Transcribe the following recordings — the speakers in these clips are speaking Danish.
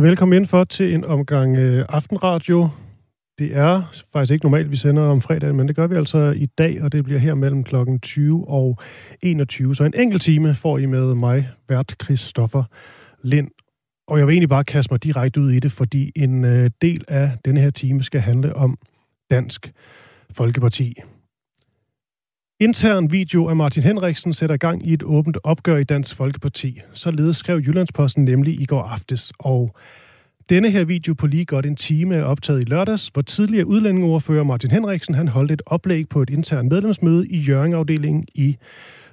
Velkommen ind for til en omgang øh, aftenradio. Det er faktisk ikke normalt, vi sender om fredagen, men det gør vi altså i dag, og det bliver her mellem klokken 20 og 21. Så en enkelt time får I med mig, vært Christoffer Lind. Og jeg vil egentlig bare kaste mig direkte ud i det, fordi en øh, del af denne her time skal handle om Dansk Folkeparti. Intern video af Martin Henriksen sætter gang i et åbent opgør i Dansk Folkeparti. Således skrev Jyllandsposten nemlig i går aftes. Og denne her video på lige godt en time er optaget i lørdags, hvor tidligere udlændingeordfører Martin Henriksen han holdt et oplæg på et internt medlemsmøde i Jørgenafdelingen i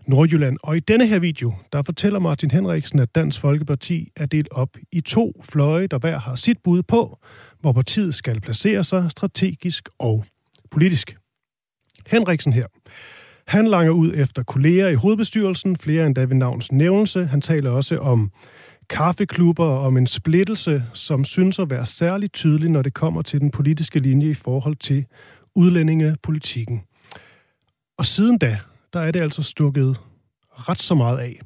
Nordjylland. Og i denne her video, der fortæller Martin Henriksen, at Dansk Folkeparti er delt op i to fløje, der hver har sit bud på, hvor partiet skal placere sig strategisk og politisk. Henriksen her. Han langer ud efter kolleger i hovedbestyrelsen, flere endda ved navns nævnelse. Han taler også om kaffeklubber og om en splittelse, som synes at være særligt tydelig, når det kommer til den politiske linje i forhold til udlændingepolitikken. Og siden da, der er det altså stukket ret så meget af.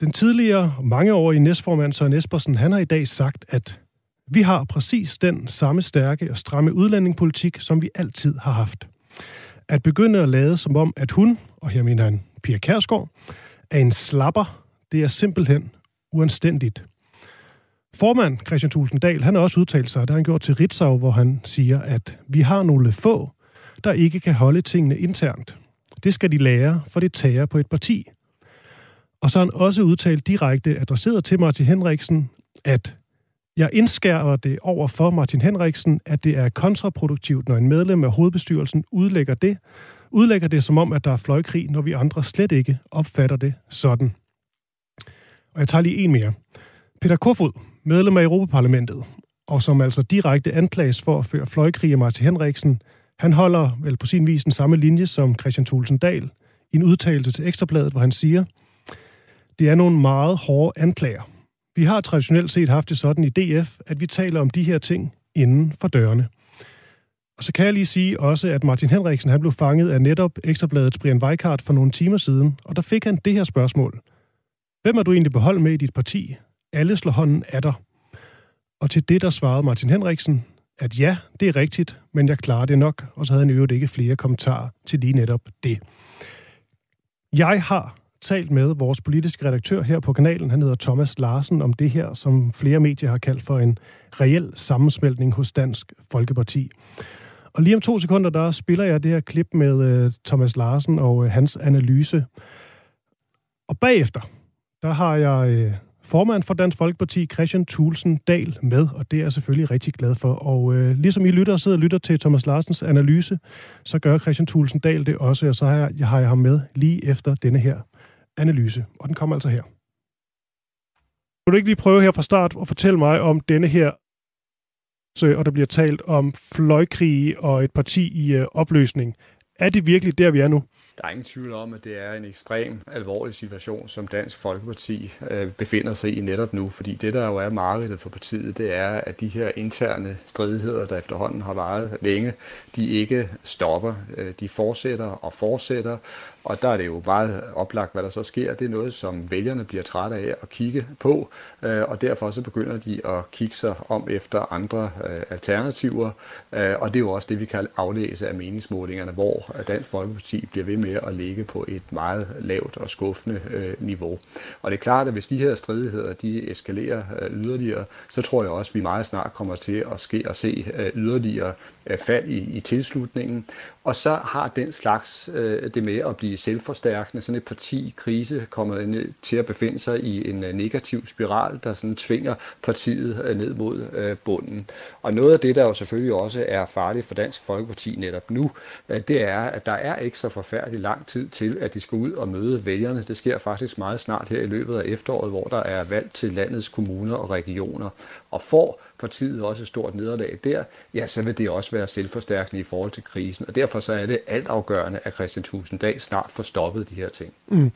Den tidligere mangeårige næstformand Søren Espersen, han har i dag sagt, at vi har præcis den samme stærke og stramme udlændingepolitik, som vi altid har haft. At begynde at lade som om, at hun, og her mener han Pia Kærsgaard, er en slapper, det er simpelthen uanstændigt. Formand Christian Tulsendal, han har også udtalt sig, det har han gjort til Ritzau, hvor han siger, at vi har nogle få, der ikke kan holde tingene internt. Det skal de lære, for det tager på et parti. Og så har han også udtalt direkte adresseret til Martin Henriksen, at jeg indskærer det over for Martin Henriksen, at det er kontraproduktivt, når en medlem af hovedbestyrelsen udlægger det, udlægger det som om, at der er fløjkrig, når vi andre slet ikke opfatter det sådan. Og jeg tager lige en mere. Peter Kofod, medlem af Europaparlamentet, og som altså direkte anklages for at føre fløjkrig af Martin Henriksen, han holder vel på sin vis den samme linje som Christian Thulsen Dahl i en udtalelse til Ekstrabladet, hvor han siger, det er nogle meget hårde anklager. Vi har traditionelt set haft det sådan i DF, at vi taler om de her ting inden for dørene. Og så kan jeg lige sige også, at Martin Henriksen han blev fanget af netop Ekstrabladets Brian Weikart for nogle timer siden, og der fik han det her spørgsmål. Hvem er du egentlig beholdt med i dit parti? Alle slår hånden af dig. Og til det, der svarede Martin Henriksen, at ja, det er rigtigt, men jeg klarer det nok, og så havde han øvrigt ikke flere kommentarer til lige netop det. Jeg har talt med vores politiske redaktør her på kanalen, han hedder Thomas Larsen, om det her, som flere medier har kaldt for en reel sammensmeltning hos Dansk Folkeparti. Og lige om to sekunder, der spiller jeg det her klip med øh, Thomas Larsen og øh, hans analyse. Og bagefter, der har jeg øh, formand for Dansk Folkeparti, Christian Thulsen Dahl, med, og det er jeg selvfølgelig rigtig glad for. Og øh, ligesom I lytter og sidder og lytter til Thomas Larsens analyse, så gør Christian Thulsen Dahl det også, og så har jeg, har jeg ham med lige efter denne her analyse. Og den kommer altså her. Vil du ikke lige prøve her fra start at fortælle mig om denne her, og der bliver talt om fløjkrige og et parti i øh, opløsning. Er det virkelig der, vi er nu? Der er ingen tvivl om, at det er en ekstrem alvorlig situation, som Dansk Folkeparti øh, befinder sig i netop nu. Fordi det, der jo er markedet for partiet, det er, at de her interne stridigheder, der efterhånden har varet længe, de ikke stopper. Øh, de fortsætter og fortsætter, og der er det jo meget oplagt, hvad der så sker. Det er noget, som vælgerne bliver trætte af at kigge på, øh, og derfor så begynder de at kigge sig om efter andre øh, alternativer. Øh, og det er jo også det, vi kan aflæse af meningsmålingerne, hvor Dansk Folkeparti bliver ved med at ligge på et meget lavt og skuffende niveau. Og det er klart, at hvis de her stridigheder de eskalerer yderligere, så tror jeg også, at vi meget snart kommer til at ske og se yderligere Øh, fald i, i tilslutningen. Og så har den slags øh, det med at blive selvforstærkende. Sådan et parti krise kommer ned til at befinde sig i en øh, negativ spiral, der sådan tvinger partiet øh, ned mod øh, bunden. Og noget af det, der jo selvfølgelig også er farligt for Dansk Folkeparti netop nu, øh, det er, at der er ikke så forfærdelig lang tid til, at de skal ud og møde vælgerne. Det sker faktisk meget snart her i løbet af efteråret, hvor der er valg til landets kommuner og regioner. Og får partiet også et stort nederlag der, ja, så vil det også være selvforstærkende i forhold til krisen. Og derfor så er det altafgørende, at Christian Tusindag snart får stoppet de her ting. Mm.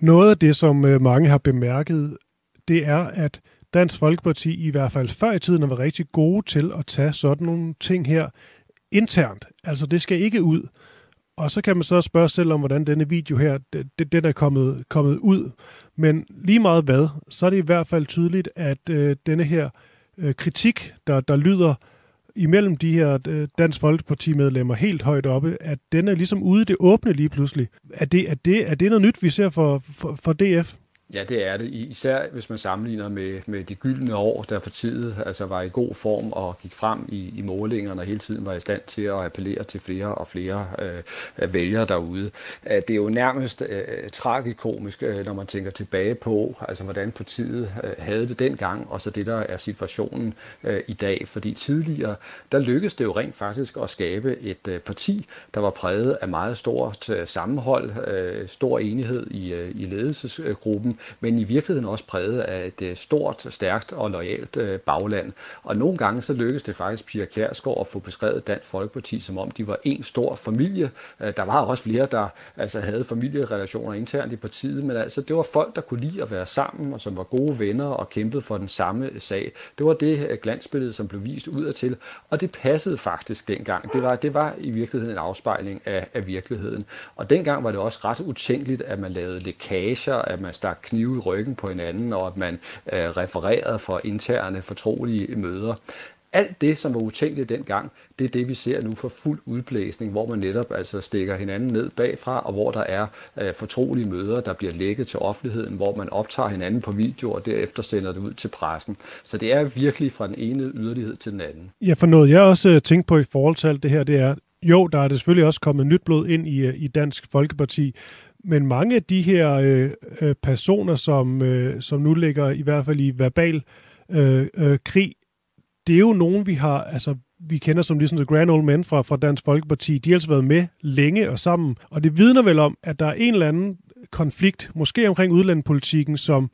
Noget af det, som øh, mange har bemærket, det er, at Dansk Folkeparti i hvert fald før i tiden har været rigtig gode til at tage sådan nogle ting her internt. Altså det skal ikke ud. Og så kan man så spørge selv om, hvordan denne video her, den er kommet, kommet ud. Men lige meget hvad, så er det i hvert fald tydeligt, at øh, denne her øh, Øh, kritik, der, der lyder imellem de her øh, Dansk Folkeparti-medlemmer helt højt oppe, at den er ligesom ude i det åbne lige pludselig. Er det, er det, er det noget nyt, vi ser for, for, for DF? Ja, det er det. Især hvis man sammenligner med, med de gyldne år, der partiet altså var i god form og gik frem i, i målingerne og hele tiden var i stand til at appellere til flere og flere øh, vælgere derude. Det er jo nærmest øh, tragikomisk, øh, når man tænker tilbage på, altså hvordan partiet øh, havde det dengang, og så det, der er situationen øh, i dag. Fordi tidligere, der lykkedes det jo rent faktisk at skabe et øh, parti, der var præget af meget stort øh, sammenhold, øh, stor enighed i, øh, i ledelsesgruppen, men i virkeligheden også præget af et øh, stort, stærkt og lojalt øh, bagland. Og nogle gange så lykkedes det faktisk Pia Kjærsgaard at få beskrevet Dansk Folkeparti, som om de var en stor familie. Øh, der var også flere, der altså havde familierelationer internt i partiet, men altså det var folk, der kunne lide at være sammen, og som var gode venner og kæmpede for den samme sag. Det var det glansbillede, som blev vist udadtil, og det passede faktisk dengang. Det var, det var i virkeligheden en afspejling af, af virkeligheden. Og dengang var det også ret utænkeligt, at man lavede lækager, at man stak knive i ryggen på hinanden, og at man øh, refererede for interne fortrolige møder. Alt det, som var utænkeligt dengang, det er det, vi ser nu for fuld udblæsning, hvor man netop altså stikker hinanden ned bagfra, og hvor der er øh, fortrolige møder, der bliver lækket til offentligheden, hvor man optager hinanden på video, og derefter sender det ud til pressen. Så det er virkelig fra den ene yderlighed til den anden. Ja, for noget jeg også øh, tænkte på i forhold til alt det her, det er, jo, der er det selvfølgelig også kommet nyt blod ind i, øh, i Dansk Folkeparti, men mange af de her øh, øh, personer, som, øh, som nu ligger i hvert fald i verbal øh, øh, krig, det er jo nogen, vi har, altså vi kender som ligesom The Grand Old Men fra, fra Dansk Folkeparti. De har altså været med længe og sammen, og det vidner vel om, at der er en eller anden konflikt, måske omkring udlandspolitikken, som,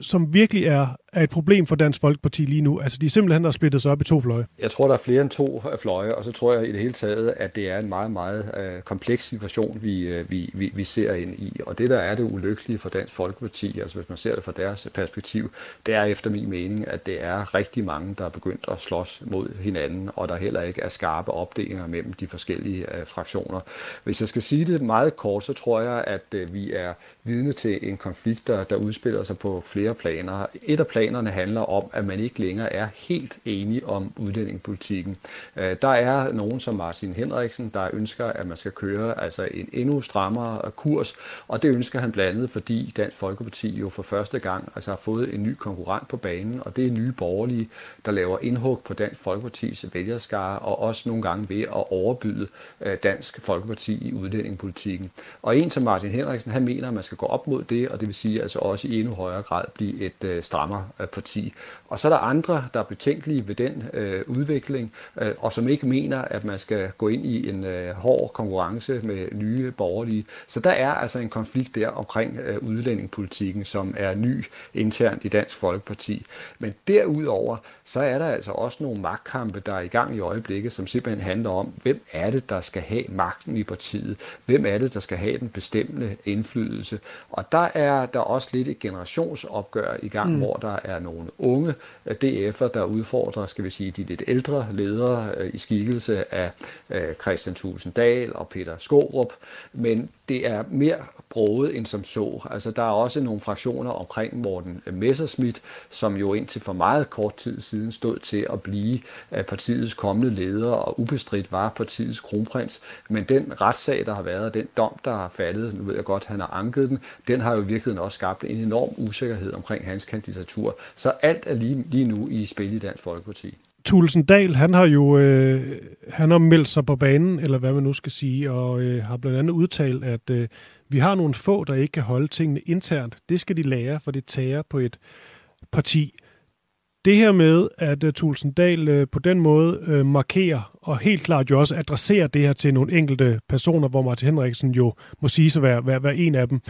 som virkelig er, er et problem for Dansk Folkeparti lige nu? Altså, de er simpelthen der splittet sig op i to fløje. Jeg tror, der er flere end to øh, fløje, og så tror jeg i det hele taget, at det er en meget, meget øh, kompleks situation, vi, øh, vi, vi, vi ser ind i. Og det, der er det ulykkelige for Dansk Folkeparti, altså hvis man ser det fra deres perspektiv, det er efter min mening, at det er rigtig mange, der er begyndt at slås mod hinanden, og der heller ikke er skarpe opdelinger mellem de forskellige øh, fraktioner. Hvis jeg skal sige det meget kort, så tror jeg, at øh, vi er vidne til en konflikt, der, der udspiller sig på flere planer. Et af planerne handler om, at man ikke længere er helt enige om udlændingepolitikken. Øh, der er nogen som Martin Henriksen, der ønsker, at man skal køre altså en endnu strammere kurs, og det ønsker han blandt andet, fordi Dansk Folkeparti jo for første gang altså har fået en ny konkurrent på banen, og det er nye borgerlige, der laver indhug på Dansk Folkepartis vælgerskare, og også nogle gange ved at overbyde øh, Dansk Folkeparti i udlændingepolitikken. Og en som Martin Henriksen, han mener, at man skal gå op mod det, og det vil sige altså også i endnu højere grad blive et øh, strammere strammer parti. Og så er der andre, der er betænkelige ved den øh, udvikling, øh, og som ikke mener, at man skal gå ind i en øh, hård konkurrence med nye borgerlige. Så der er altså en konflikt der omkring øh, udlændingepolitikken, som er ny internt i Dansk Folkeparti. Men derudover, så er der altså også nogle magtkampe, der er i gang i øjeblikket, som simpelthen handler om, hvem er det, der skal have magten i partiet? Hvem er det, der skal have den bestemmende indflydelse? Og der er der også lidt et generationsopgør i gang, mm. hvor der er nogle unge DF'er, der udfordrer, skal vi sige, de lidt ældre ledere øh, i skikkelse af øh, Christian Tusinddal og Peter Skorup. Men det er mere broget end som så. Altså, der er også nogle fraktioner omkring Morten øh, Messerschmidt, som jo indtil for meget kort tid siden stod til at blive partiets kommende leder og ubestridt var partiets kronprins. Men den retssag, der har været, den dom, der har faldet, nu ved jeg godt, han har anket den, den har jo i virkeligheden også skabt en enorm usikkerhed omkring hans kandidatur. Så alt er lige, lige nu i spil i Dansk Folkeparti. Thulesen Dahl, han har jo øh, han har meldt sig på banen, eller hvad man nu skal sige, og øh, har blandt andet udtalt, at øh, vi har nogle få, der ikke kan holde tingene internt. Det skal de lære, for det tager på et parti. Det her med, at øh, Thulesen Dahl øh, på den måde øh, markerer, og helt klart jo også adresserer det her til nogle enkelte personer, hvor Martin Henriksen jo må sige sig være, være, være en af dem.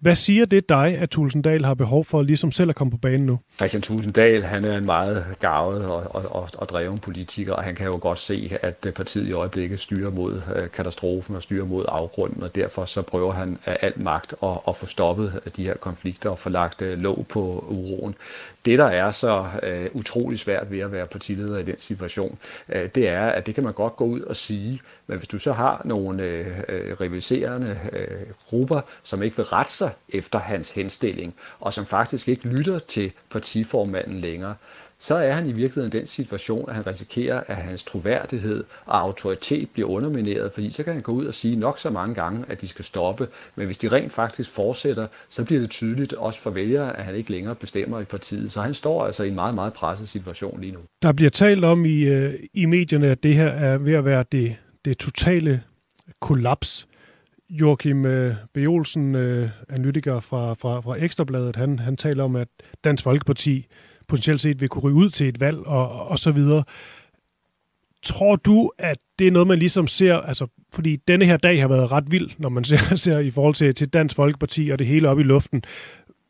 Hvad siger det dig, at Tulsendal har behov for ligesom selv at komme på banen nu? Christian Tulsendal, han er en meget gavet og, og, og, og dreven politiker, og han kan jo godt se, at øh, partiet i øjeblikket styrer mod øh, katastrofen og styrer mod afgrunden, og derfor så prøver han af alt magt at, at få stoppet de her konflikter og få lagt øh, låg på uroen. Det, der er så øh, utrolig svært ved at være partileder i den situation, øh, det er, at det kan man godt gå ud og sige, men hvis du så har nogle øh, øh rivaliserende øh, grupper, som ikke vil rette sig efter hans henstilling, og som faktisk ikke lytter til partiformanden længere, så er han i virkeligheden den situation, at han risikerer, at hans troværdighed og autoritet bliver undermineret, fordi så kan han gå ud og sige nok så mange gange, at de skal stoppe, men hvis de rent faktisk fortsætter, så bliver det tydeligt også for vælgere, at han ikke længere bestemmer i partiet. Så han står altså i en meget, meget presset situation lige nu. Der bliver talt om i, øh, i medierne, at det her er ved at være det, det totale kollaps Joachim øh, B. Olsen, øh, analytiker fra, fra, fra Ekstrabladet, han, han taler om, at Dansk Folkeparti potentielt set vil kunne ryge ud til et valg og, og så videre. Tror du, at det er noget, man ligesom ser, altså, fordi denne her dag har været ret vild, når man ser, ser i forhold til, til Dansk Folkeparti og det hele op i luften.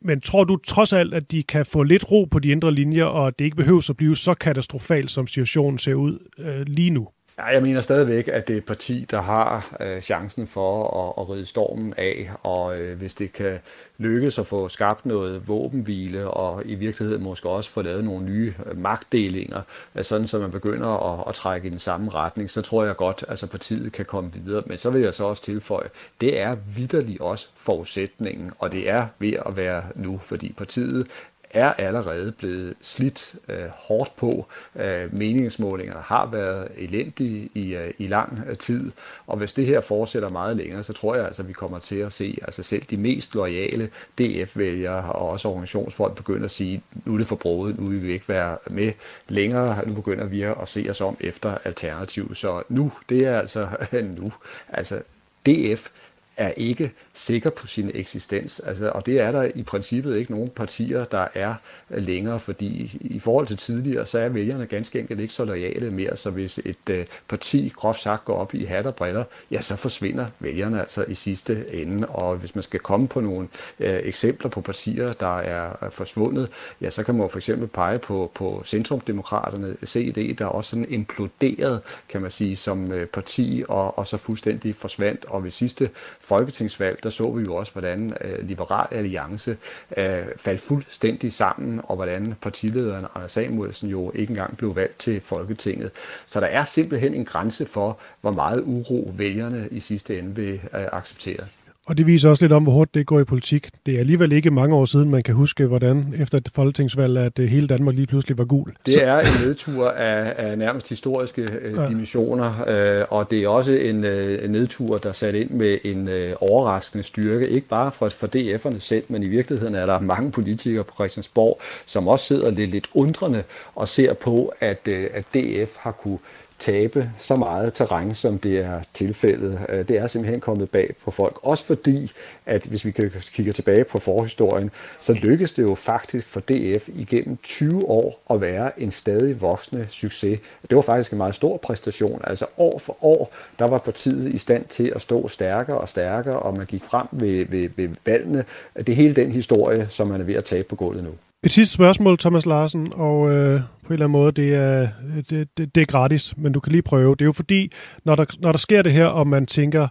Men tror du trods alt, at de kan få lidt ro på de indre linjer, og at det ikke behøver at blive så katastrofalt, som situationen ser ud øh, lige nu? Ja, jeg mener stadigvæk, at det er et parti, der har øh, chancen for at, at ride stormen af, og øh, hvis det kan lykkes at få skabt noget våbenhvile, og i virkeligheden måske også få lavet nogle nye øh, magtdelinger, altså sådan så man begynder at, at trække i den samme retning, så tror jeg godt, at altså partiet kan komme videre. Men så vil jeg så også tilføje, det er vidderligt også forudsætningen, og det er ved at være nu, fordi partiet er allerede blevet slidt øh, hårdt på. Øh, meningsmålingerne har været elendige i, øh, i lang øh, tid, og hvis det her fortsætter meget længere, så tror jeg altså, at vi kommer til at se altså selv de mest loyale DF-vælgere og også organisationsfolk begynde at sige, nu er det forbruget, nu vil vi ikke være med længere, nu begynder vi at se os om efter alternativ. Så nu, det er altså nu. Altså DF er ikke sikker på sin eksistens. Altså, og det er der i princippet ikke nogen partier, der er længere, fordi i forhold til tidligere, så er vælgerne ganske enkelt ikke så lojale mere, så hvis et øh, parti groft sagt går op i hat og briller, ja, så forsvinder vælgerne altså i sidste ende. Og hvis man skal komme på nogle øh, eksempler på partier, der er forsvundet, ja, så kan man for eksempel pege på, på Centrumdemokraterne, CD, der også sådan imploderet, kan man sige, som øh, parti, og, og så fuldstændig forsvandt. Og ved sidste folketingsvalg, der så vi jo også, hvordan øh, Liberal Alliance øh, faldt fuldstændig sammen, og hvordan partilederen Anders Samuelsen jo ikke engang blev valgt til Folketinget. Så der er simpelthen en grænse for, hvor meget uro vælgerne i sidste ende vil øh, acceptere. Og det viser også lidt om, hvor hurtigt det går i politik. Det er alligevel ikke mange år siden, man kan huske, hvordan efter et folketingsvalg, at øh, hele Danmark lige pludselig var gul. Det er en nedtur af, af nærmest historiske øh, ja. dimensioner, øh, og det er også en, øh, nedtur, der er sat ind med en øh, overraskende styrke, ikke bare for, for DF'erne selv, men i virkeligheden er der mange politikere på Christiansborg, som også sidder lidt, lidt undrende og ser på, at, øh, at DF har kunne tabe så meget terræn, som det er tilfældet. Øh, det er simpelthen kommet bag på folk. Også fordi, at hvis vi kigger tilbage på forhistorien, så lykkedes det jo faktisk for DF igennem 20 år at være en stadig voksende succes. Det var faktisk en meget stor præstation. Altså år for år, der var partiet i stand til at stå stærkere og stærkere, og man gik frem ved, ved, ved valgene. Det er hele den historie, som man er ved at tabe på gulvet nu. Et sidste spørgsmål, Thomas Larsen, og øh, på en eller anden måde, det er, det, det, det er gratis, men du kan lige prøve. Det er jo fordi, når der, når der sker det her, og man tænker,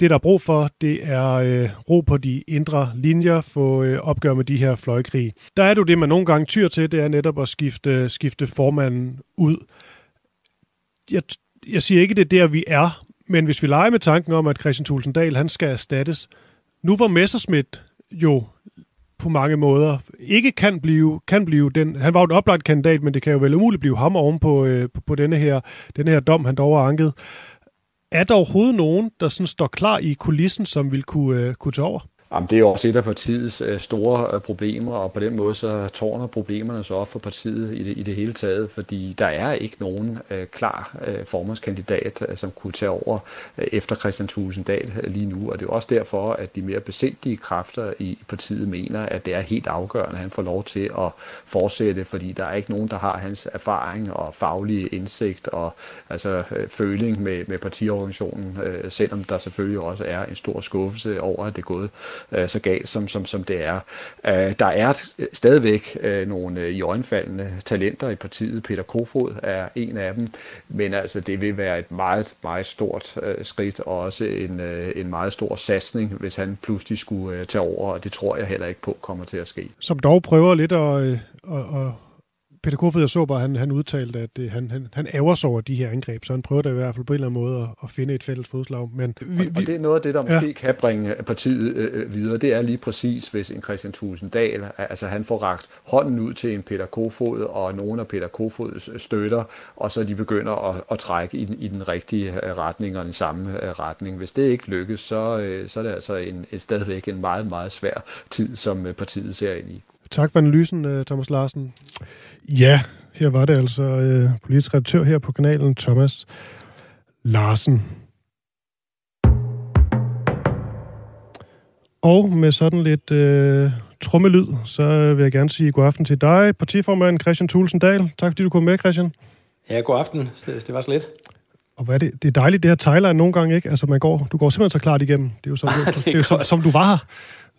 det der er brug for, det er øh, ro på de indre linjer, få øh, opgør med de her fløjkrige. Der er det det, man nogle gange tyr til, det er netop at skifte, skifte formanden ud. Jeg, jeg siger ikke, det er der, vi er, men hvis vi leger med tanken om, at Christian Tulsendal, han skal erstattes. Nu var Messerschmidt jo på mange måder ikke kan blive, kan blive den. Han var jo en oplagt kandidat, men det kan jo vel umuligt blive ham oven på, øh, på, på denne, her, denne her dom, han dog har anket. Er der overhovedet nogen, der sådan står klar i kulissen, som vil kunne, øh, kunne tage over? Jamen, det er også et af partiets øh, store øh, problemer, og på den måde så tårner problemerne så op for partiet i det, i det hele taget, fordi der er ikke nogen øh, klar øh, formandskandidat, øh, som kunne tage over øh, efter Christian Tulsendal lige nu, og det er også derfor, at de mere besindige kræfter i partiet mener, at det er helt afgørende, at han får lov til at fortsætte, fordi der er ikke nogen, der har hans erfaring og faglige indsigt og altså øh, føling med, med partiorganisationen, øh, selvom der selvfølgelig også er en stor skuffelse over, at det er gået øh, så galt, som, som, som det er. Øh, der er stadigvæk øh, nogle øh, i øjenfaldende talenter i partiet. Peter Kofod er en af dem, men altså det vil være et meget, meget stort øh, skridt, og også en, øh, en meget stor satsning, hvis han pludselig skulle øh, tage over, og det tror jeg heller ikke på kommer til at ske. Som dog prøver lidt at, øh, at, at Peter Kofod, jeg så bare, han, han udtalte, at det, han, han, han ærger sig over de her angreb, så han prøver da i hvert fald på en eller anden måde at, at finde et fælles fodslag. Men vi, og, og det er noget af det, der måske ja. kan bringe partiet øh, videre. Det er lige præcis, hvis en Christian Tusinddal, altså han får ragt hånden ud til en Peter Kofod og nogle af Peter Kofods støtter, og så de begynder at, at trække i den, i den rigtige øh, retning og den samme øh, retning. Hvis det ikke lykkes, så, øh, så er det altså en, et, stadigvæk en meget, meget svær tid, som partiet ser ind i. Tak for analysen, Thomas Larsen. Ja, her var det altså øh, politisk redaktør her på kanalen, Thomas Larsen. Og med sådan lidt øh, trummelyd, så vil jeg gerne sige god aften til dig, partiformand Christian Thulsen Dahl. Tak fordi du kom med, Christian. Ja, god aften. Det, det var så lidt. Og hvad er det? Det er dejligt, det her Thailand nogle gange, ikke? Altså, man går, du går simpelthen så klart igennem. Det er jo som, det er det er jo som, som du var her.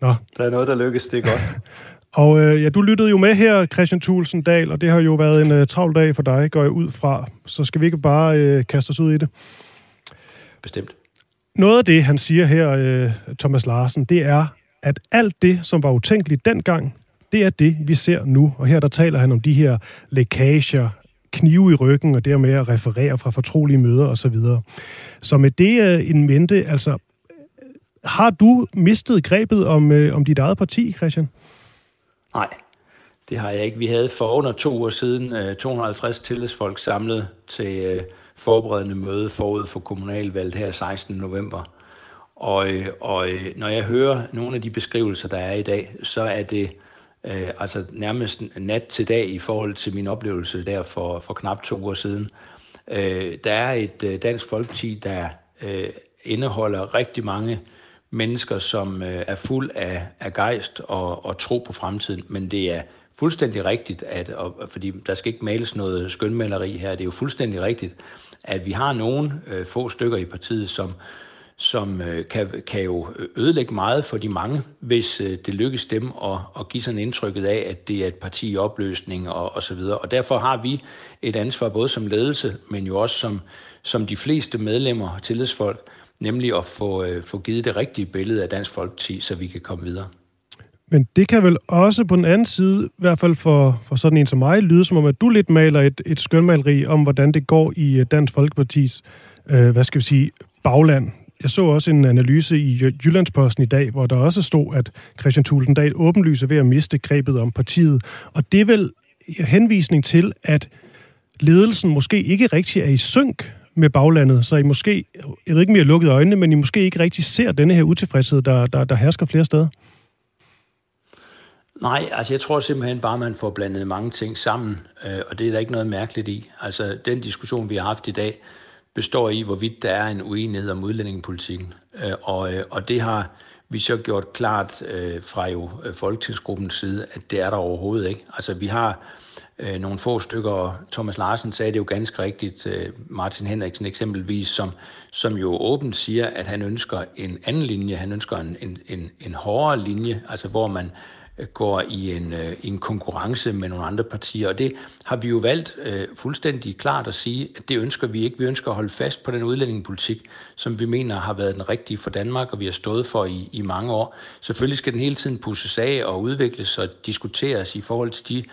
Nå. Der er noget, der lykkes, det er godt. Og øh, ja, du lyttede jo med her, Christian Thulsen Dahl, og det har jo været en øh, travl dag for dig, går jeg ud fra. Så skal vi ikke bare øh, kaste os ud i det? Bestemt. Noget af det, han siger her, øh, Thomas Larsen, det er, at alt det, som var utænkeligt dengang, det er det, vi ser nu. Og her der taler han om de her lækager, knive i ryggen, og dermed at referere fra fortrolige møder osv. Så, så med det øh, en mente, altså, har du mistet grebet om, øh, om dit eget parti, Christian? Nej, det har jeg ikke. Vi havde for under to uger siden øh, 250 tillidsfolk samlet til øh, forberedende møde forud for kommunalvalget her 16. november. Og, øh, og øh, når jeg hører nogle af de beskrivelser, der er i dag, så er det øh, altså nærmest nat til dag i forhold til min oplevelse der for, for knap to uger siden. Øh, der er et øh, dansk folkeparti, der øh, indeholder rigtig mange mennesker, som øh, er fuld af, af gejst og, og tro på fremtiden, men det er fuldstændig rigtigt, at, og, fordi der skal ikke males noget skønmaleri her, det er jo fuldstændig rigtigt, at vi har nogle øh, få stykker i partiet, som, som øh, kan, kan jo ødelægge meget for de mange, hvis øh, det lykkes dem at, at give sådan indtrykket af, at det er et parti i opløsning og, og så videre. Og derfor har vi et ansvar både som ledelse, men jo også som, som de fleste medlemmer, tillidsfolk, nemlig at få, øh, få givet det rigtige billede af Dansk Folkeparti, så vi kan komme videre. Men det kan vel også på den anden side, i hvert fald for, for sådan en som mig, lyde som om, at du lidt maler et, et skønmaleri om, hvordan det går i øh, Dansk Folkepartis, øh, hvad skal vi sige, bagland. Jeg så også en analyse i Jyllandsposten i dag, hvor der også stod, at Christian Tulsendal åbenlyser ved at miste grebet om partiet. Og det er vel henvisning til, at ledelsen måske ikke rigtig er i synk med baglandet, så I måske, jeg ved ikke, om I har lukket øjnene, men I måske ikke rigtig ser denne her utilfredshed, der, der, der hersker flere steder? Nej, altså jeg tror simpelthen bare, man får blandet mange ting sammen, øh, og det er der ikke noget mærkeligt i. Altså den diskussion, vi har haft i dag, består i, hvorvidt der er en uenighed om udlændingepolitikken. Øh, og, øh, og det har vi så gjort klart øh, fra jo øh, Folketingsgruppens side, at det er der overhovedet ikke. Altså vi har øh, nogle få stykker, Thomas Larsen sagde det jo ganske rigtigt, øh, Martin Henriksen eksempelvis, som, som jo åbent siger, at han ønsker en anden linje, han ønsker en, en, en, en hårdere linje, altså hvor man øh, går i en, øh, en konkurrence med nogle andre partier, og det har vi jo valgt øh, fuldstændig klart at sige, at det ønsker vi ikke. Vi ønsker at holde fast på den udlændingepolitik, som vi mener har været den rigtige for Danmark, og vi har stået for i, i mange år. Selvfølgelig skal den hele tiden pusses af og udvikles og diskuteres i forhold til de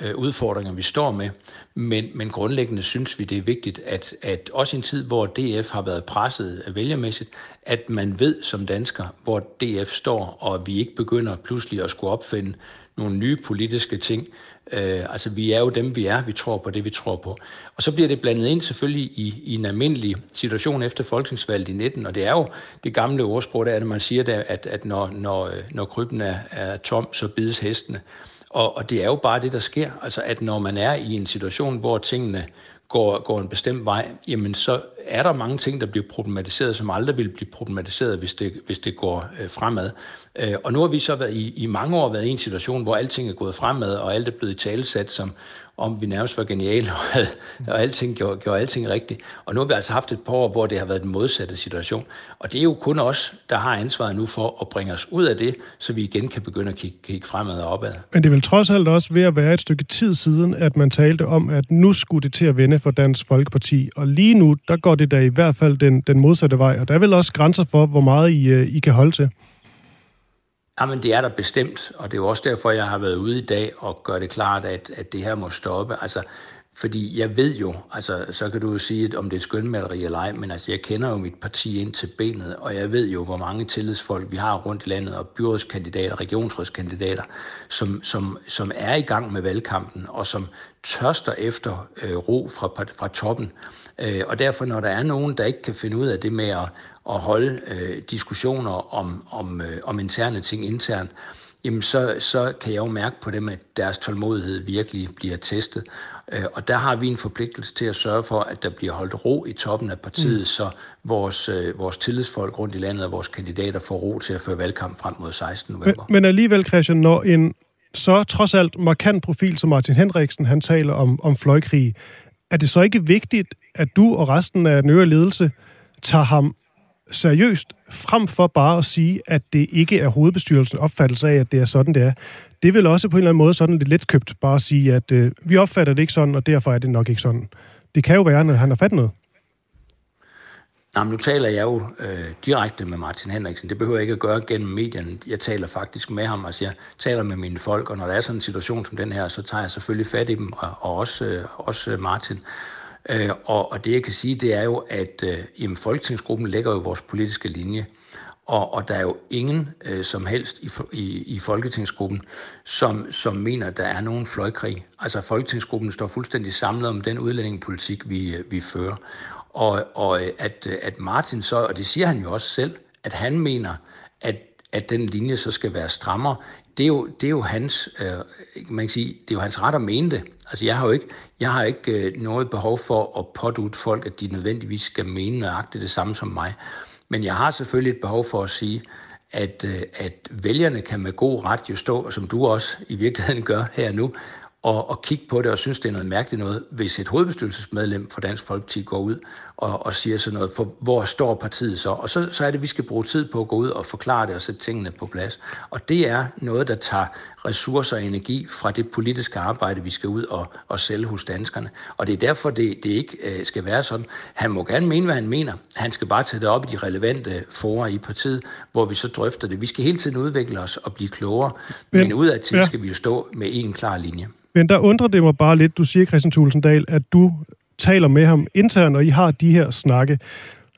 øh, udfordringer, vi står med. Men, men grundlæggende synes vi, det er vigtigt, at, at også i en tid, hvor DF har været presset vælgermæssigt, at man ved som dansker, hvor DF står, og vi ikke begynder pludselig at skulle opfinde nogle nye politiske ting. Øh, altså, vi er jo dem, vi er. Vi tror på det, vi tror på. Og så bliver det blandet ind selvfølgelig i, i en almindelig situation efter folketingsvalget i 19, og det er jo det gamle ordsprog, der er, at man siger, der, at, at når, når, øh, når krybben er, er tom, så bides hestene. Og, og det er jo bare det, der sker. Altså, at når man er i en situation, hvor tingene går, går en bestemt vej, jamen så er der mange ting, der bliver problematiseret, som aldrig vil blive problematiseret, hvis det, hvis det går øh, fremad. Øh, og nu har vi så været i, i mange år været i en situation, hvor alting er gået fremad, og alt er blevet talesat som om vi nærmest var geniale, og, og alting gjorde, gjorde alting rigtigt. Og nu har vi altså haft et par år, hvor det har været den modsatte situation. Og det er jo kun os, der har ansvaret nu for at bringe os ud af det, så vi igen kan begynde at kigge, kigge fremad og opad. Men det er vel trods alt også ved at være et stykke tid siden, at man talte om, at nu skulle det til at vende for Dansk Folkeparti. Og lige nu, der går det da i hvert fald den, den modsatte vej. Og der er vel også grænser for, hvor meget I, øh, I kan holde til. Jamen, det er der bestemt, og det er jo også derfor, jeg har været ude i dag og gør det klart, at, at det her må stoppe. Altså, fordi jeg ved jo, altså, så kan du jo sige, at om det er skønmaleri eller ej, men altså, jeg kender jo mit parti ind til benet, og jeg ved jo, hvor mange tillidsfolk vi har rundt i landet, og byrådskandidater, regionsrådskandidater, som, som, som er i gang med valgkampen, og som tørster efter øh, ro fra, fra toppen. Øh, og derfor, når der er nogen, der ikke kan finde ud af det med at, at holde øh, diskussioner om, om, øh, om interne ting internt, jamen så, så kan jeg jo mærke på dem, at deres tålmodighed virkelig bliver testet. Øh, og der har vi en forpligtelse til at sørge for, at der bliver holdt ro i toppen af partiet, mm. så vores, øh, vores tillidsfolk rundt i landet og vores kandidater får ro til at føre valgkamp frem mod 16. november. Men, men alligevel, Christian, når en så trods alt markant profil som Martin Henriksen, han taler om, om fløjkrig, er det så ikke vigtigt, at du og resten af den øvrige ledelse tager ham seriøst, frem for bare at sige, at det ikke er hovedbestyrelsens opfattelse af, at det er sådan, det er. Det vil også på en eller anden måde sådan lidt letkøbt, bare at sige, at øh, vi opfatter det ikke sådan, og derfor er det nok ikke sådan. Det kan jo være, når han har fat noget. Nej, men nu taler jeg jo øh, direkte med Martin Henriksen. Det behøver jeg ikke at gøre gennem medierne. Jeg taler faktisk med ham, altså jeg taler med mine folk, og når der er sådan en situation som den her, så tager jeg selvfølgelig fat i dem, og, og også, øh, også Martin. Øh, og, og det jeg kan sige, det er jo, at øh, jamen, Folketingsgruppen lægger jo vores politiske linje. Og, og der er jo ingen øh, som helst i, i, i Folketingsgruppen, som, som mener, at der er nogen fløjkrig. Altså Folketingsgruppen står fuldstændig samlet om den udlændingepolitik, vi, øh, vi fører. Og, og øh, at, øh, at Martin så, og det siger han jo også selv, at han mener, at, at den linje så skal være strammere, det er jo, det er jo hans, øh, man kan sige, det er jo hans ret at mene det. Altså jeg har jo ikke, jeg har ikke øh, noget behov for at pådute folk, at de nødvendigvis skal mene nøjagtigt det samme som mig. Men jeg har selvfølgelig et behov for at sige, at, øh, at vælgerne kan med god ret jo stå, som du også i virkeligheden gør her nu, og, og kigge på det og synes, det er noget mærkeligt noget, hvis et hovedbestyrelsesmedlem for Dansk Folkeparti går ud og, og siger sådan noget, for hvor står partiet så? Og så, så er det, at vi skal bruge tid på at gå ud og forklare det og sætte tingene på plads. Og det er noget, der tager ressourcer og energi fra det politiske arbejde, vi skal ud og, og sælge hos danskerne. Og det er derfor, det, det ikke øh, skal være sådan. Han må gerne mene, hvad han mener. Han skal bare tage det op i de relevante forer i partiet, hvor vi så drøfter det. Vi skal hele tiden udvikle os og blive klogere, men, men udad til ja. skal vi jo stå med en klar linje. Men der undrer det mig bare lidt, du siger, Christian Tulsendal, at du taler med ham internt, og I har de her snakke.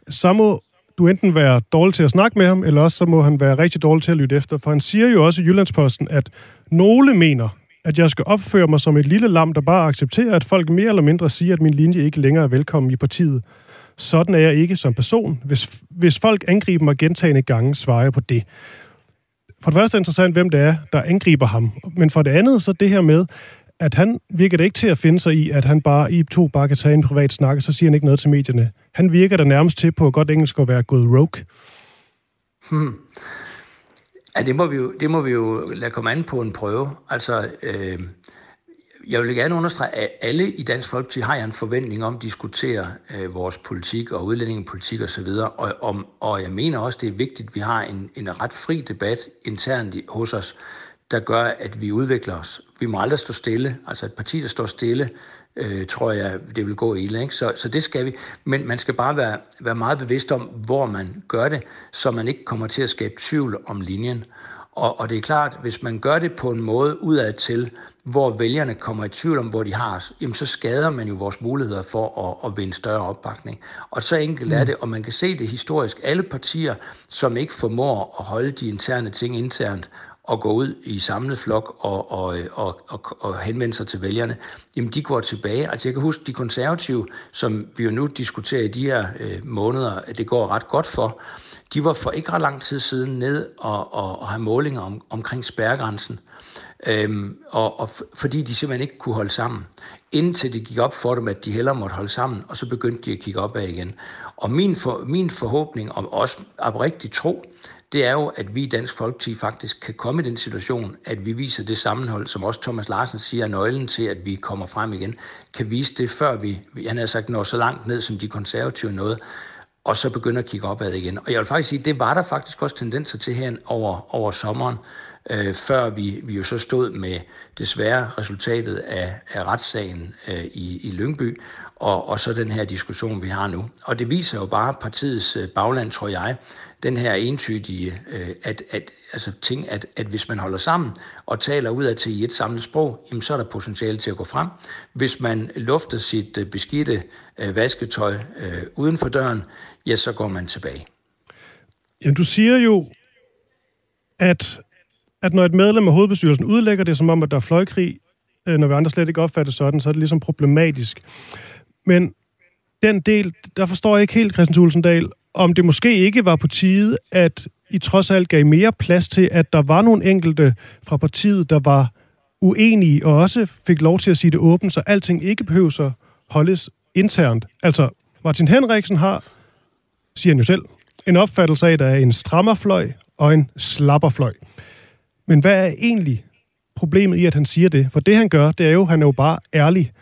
Så må du enten være dårlig til at snakke med ham, eller også så må han være rigtig dårlig til at lytte efter. For han siger jo også i Jyllandsposten, at nogle mener, at jeg skal opføre mig som et lille lam, der bare accepterer, at folk mere eller mindre siger, at min linje ikke længere er velkommen i partiet. Sådan er jeg ikke som person. Hvis, hvis folk angriber mig gentagende gange, svarer jeg på det. For det første er interessant, hvem det er, der angriber ham. Men for det andet, så det her med, at han virker det ikke til at finde sig i, at han bare i to bare kan tage en privat snak, og så siger han ikke noget til medierne. Han virker der nærmest til på godt engelsk at være gået rogue. Hmm. Ja, det må, vi jo, det må vi jo lade komme an på en prøve. Altså, øh, jeg vil gerne understrege, at alle i Dansk Folkeparti har en forventning om at diskutere øh, vores politik og udlændingepolitik osv., og, og, og, og jeg mener også, det er vigtigt, at vi har en, en ret fri debat internt hos os, der gør, at vi udvikler os. Vi må aldrig stå stille. Altså et parti, der står stille, øh, tror jeg, det vil gå ille. Ikke? Så, så det skal vi. Men man skal bare være, være meget bevidst om, hvor man gør det, så man ikke kommer til at skabe tvivl om linjen. Og, og det er klart, hvis man gør det på en måde udad til, hvor vælgerne kommer i tvivl om, hvor de har os, jamen så skader man jo vores muligheder for at, at vinde større opbakning. Og så enkelt er mm. det, og man kan se det historisk. Alle partier, som ikke formår at holde de interne ting internt, at gå ud i samlet flok og, og, og, og, og henvende sig til vælgerne, jamen de går tilbage. Altså jeg kan huske de konservative, som vi jo nu diskuterer i de her øh, måneder, at det går ret godt for, de var for ikke ret lang tid siden ned og, og, og have målinger om, omkring spærregrænsen. Øhm, og, og fordi de simpelthen ikke kunne holde sammen. Indtil det gik op for dem, at de hellere måtte holde sammen, og så begyndte de at kigge opad igen. Og min, for, min forhåbning, og også oprigtig tro, det er jo, at vi i Dansk Folkeparti faktisk kan komme i den situation, at vi viser det sammenhold, som også Thomas Larsen siger er nøglen til, at vi kommer frem igen, kan vise det, før vi, han har sagt, når så langt ned, som de konservative nåede, og så begynder at kigge opad igen. Og jeg vil faktisk sige, det var der faktisk også tendenser til her over, over sommeren, øh, før vi, vi jo så stod med desværre resultatet af, af retssagen øh, i, i Lyngby, og, og så den her diskussion, vi har nu. Og det viser jo bare partiets øh, bagland, tror jeg, den her entydige øh, at, at, altså ting, at, at hvis man holder sammen og taler ud af til i et samlet sprog, jamen så er der potentiale til at gå frem. Hvis man lufter sit øh, beskidte øh, vasketøj øh, uden for døren, ja, så går man tilbage. Ja, du siger jo, at, at når et medlem af hovedbestyrelsen udlægger det som om, at der er fløjkrig, øh, når vi andre slet ikke opfatter sådan, så er det ligesom problematisk. Men den del, der forstår jeg ikke helt, Christian Tulsendal, om det måske ikke var på tide, at I trods alt gav mere plads til, at der var nogle enkelte fra partiet, der var uenige, og også fik lov til at sige det åbent, så alting ikke behøver at holdes internt. Altså, Martin Henriksen har, siger han jo selv, en opfattelse af, at der er en strammerfløj og en slapperfløj. Men hvad er egentlig problemet i, at han siger det? For det, han gør, det er jo, han er jo bare ærlig.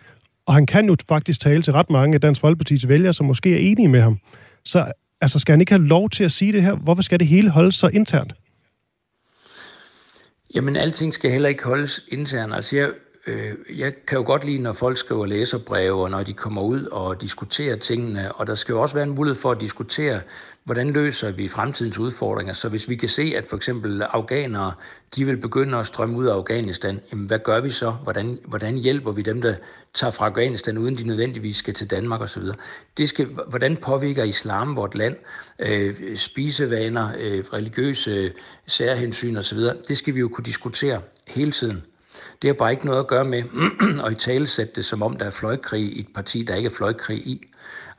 Og han kan jo faktisk tale til ret mange af Dansk Folkeparti's vælgere, som måske er enige med ham. Så altså, skal han ikke have lov til at sige det her? Hvorfor skal det hele holdes så internt? Jamen, alting skal heller ikke holdes internt. Altså, jeg, øh, jeg kan jo godt lide, når folk skriver læserbreve, og når de kommer ud og diskuterer tingene, og der skal jo også være en mulighed for at diskutere, hvordan løser vi fremtidens udfordringer? Så hvis vi kan se, at for eksempel afghanere, de vil begynde at strømme ud af Afghanistan, jamen hvad gør vi så? Hvordan, hvordan hjælper vi dem, der tager fra Afghanistan, uden de nødvendigvis skal til Danmark osv.? Det skal, hvordan påvirker islam vort land? Øh, spisevaner, øh, religiøse særhensyn osv.? Det skal vi jo kunne diskutere hele tiden. Det har bare ikke noget at gøre med at i tale sætte det, som om der er fløjkrig i et parti, der ikke er fløjkrig i.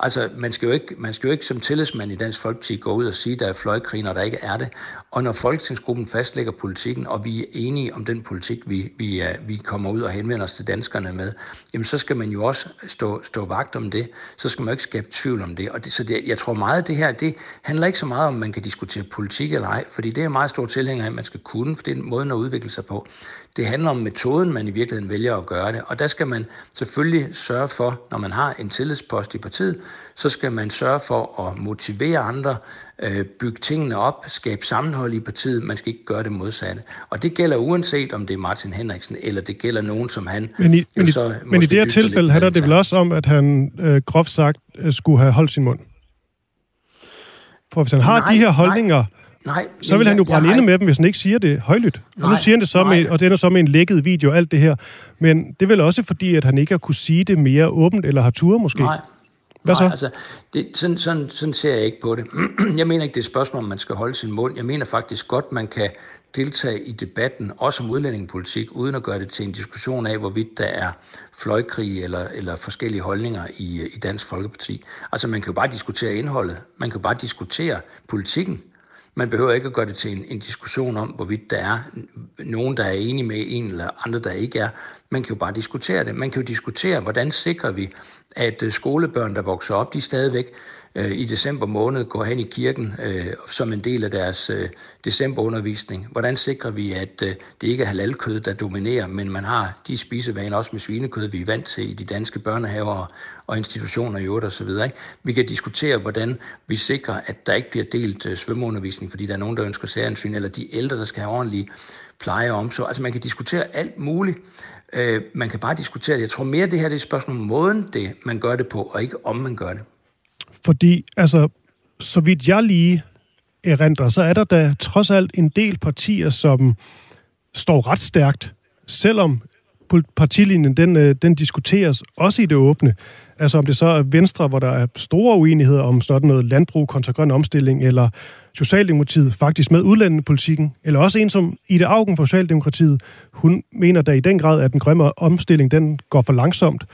Altså, man skal, jo ikke, man skal jo ikke som tillidsmand i Dansk Folkeparti gå ud og sige, der er fløjkrig, når der ikke er det. Og når Folketingsgruppen fastlægger politikken, og vi er enige om den politik, vi, vi, vi kommer ud og henvender os til danskerne med, jamen så skal man jo også stå, stå vagt om det. Så skal man jo ikke skabe tvivl om det. Og det, så det, jeg tror meget, at det her, det handler ikke så meget om, man kan diskutere politik eller ej, fordi det er meget stor tilhænger af, at man skal kunne, for det er måden at udvikle sig på. Det handler om metoden, man i virkeligheden vælger at gøre det. Og der skal man selvfølgelig sørge for, når man har en tillidspost i partiet, så skal man sørge for at motivere andre, øh, bygge tingene op, skabe sammenhold i partiet. Man skal ikke gøre det modsatte. Og det gælder uanset om det er Martin Henriksen, eller det gælder nogen, som han... Men i, men i, men i det her tilfælde handler det vel også om, at han øh, groft sagt øh, skulle have holdt sin mund. For hvis han har nej, de her holdninger... Nej Nej, så vil han jo brænde inde med dem, hvis han ikke siger det højlydt. Nej, og nu siger han det så med, og det ender så med en lækket video og alt det her. Men det er vel også fordi, at han ikke har kunne sige det mere åbent, eller har tur måske? Nej, hvad så? Nej, altså, det, sådan, sådan, sådan ser jeg ikke på det. jeg mener ikke, det er et spørgsmål, om man skal holde sin mund. Jeg mener faktisk godt, man kan deltage i debatten, også om udlændingepolitik, uden at gøre det til en diskussion af, hvorvidt der er fløjkrig eller, eller forskellige holdninger i, i Dansk Folkeparti. Altså, man kan jo bare diskutere indholdet. Man kan jo bare diskutere politikken. Man behøver ikke at gøre det til en, en diskussion om, hvorvidt der er nogen, der er enige med en, eller andre, der ikke er. Man kan jo bare diskutere det. Man kan jo diskutere, hvordan sikrer vi, at øh, skolebørn, der vokser op, de stadigvæk øh, i december måned går hen i kirken øh, som en del af deres øh, decemberundervisning. Hvordan sikrer vi, at øh, det ikke er halalkød, der dominerer, men man har de spisevaner også med svinekød, vi er vant til i de danske børnehaver og institutioner i øvrigt osv. Ikke? Vi kan diskutere, hvordan vi sikrer, at der ikke bliver delt øh, svømmeundervisning, fordi der er nogen, der ønsker særansyn, eller de ældre, der skal have ordentlig pleje og omsorg. Altså man kan diskutere alt muligt. Øh, man kan bare diskutere det. Jeg tror mere, det her det er et spørgsmål om måden, det, man gør det på, og ikke om man gør det. Fordi, altså, så vidt jeg lige erindrer, så er der da trods alt en del partier, som står ret stærkt, selvom partilinjen den, øh, den diskuteres også i det åbne. Altså om det så er Venstre, hvor der er store uenigheder om sådan noget landbrug kontra grøn omstilling, eller Socialdemokratiet faktisk med udlændepolitikken, eller også en som Ida Augen for Socialdemokratiet, hun mener da i den grad, at den grønne omstilling den går for langsomt,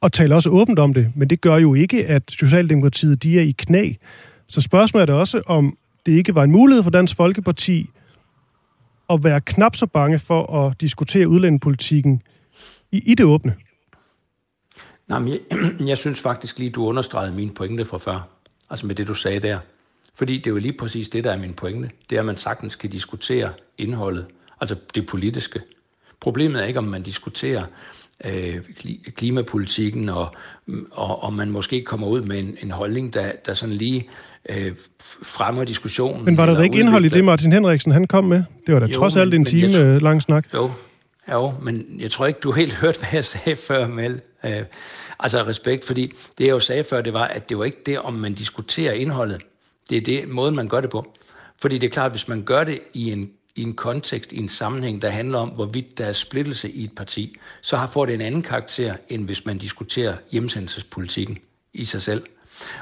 og taler også åbent om det, men det gør jo ikke, at Socialdemokratiet de er i knæ. Så spørgsmålet er det også, om det ikke var en mulighed for Dansk Folkeparti at være knap så bange for at diskutere udlændingepolitikken i, i det åbne? Nej, men jeg, jeg synes faktisk lige, du understregede min pointe fra før. Altså med det, du sagde der. Fordi det er jo lige præcis det, der er min pointe. Det er, at man sagtens kan diskutere indholdet, altså det politiske. Problemet er ikke, om man diskuterer øh, klimapolitikken, og, og, og man måske kommer ud med en, en holdning, der, der sådan lige øh, fremmer diskussionen. Men var der da ikke indhold i det, Martin Henriksen han kom med? Det var da jo, trods alt en time jeg, lang snak. Jo, jo, men jeg tror ikke, du helt hørte, hvad jeg sagde før, Mel. Øh, altså respekt, fordi det jeg jo sagde før, det var, at det var ikke det, om man diskuterer indholdet. Det er det måden, man gør det på. Fordi det er klart, hvis man gør det i en, i en kontekst, i en sammenhæng, der handler om, hvorvidt der er splittelse i et parti, så har får det en anden karakter, end hvis man diskuterer hjemsendelsespolitikken i sig selv.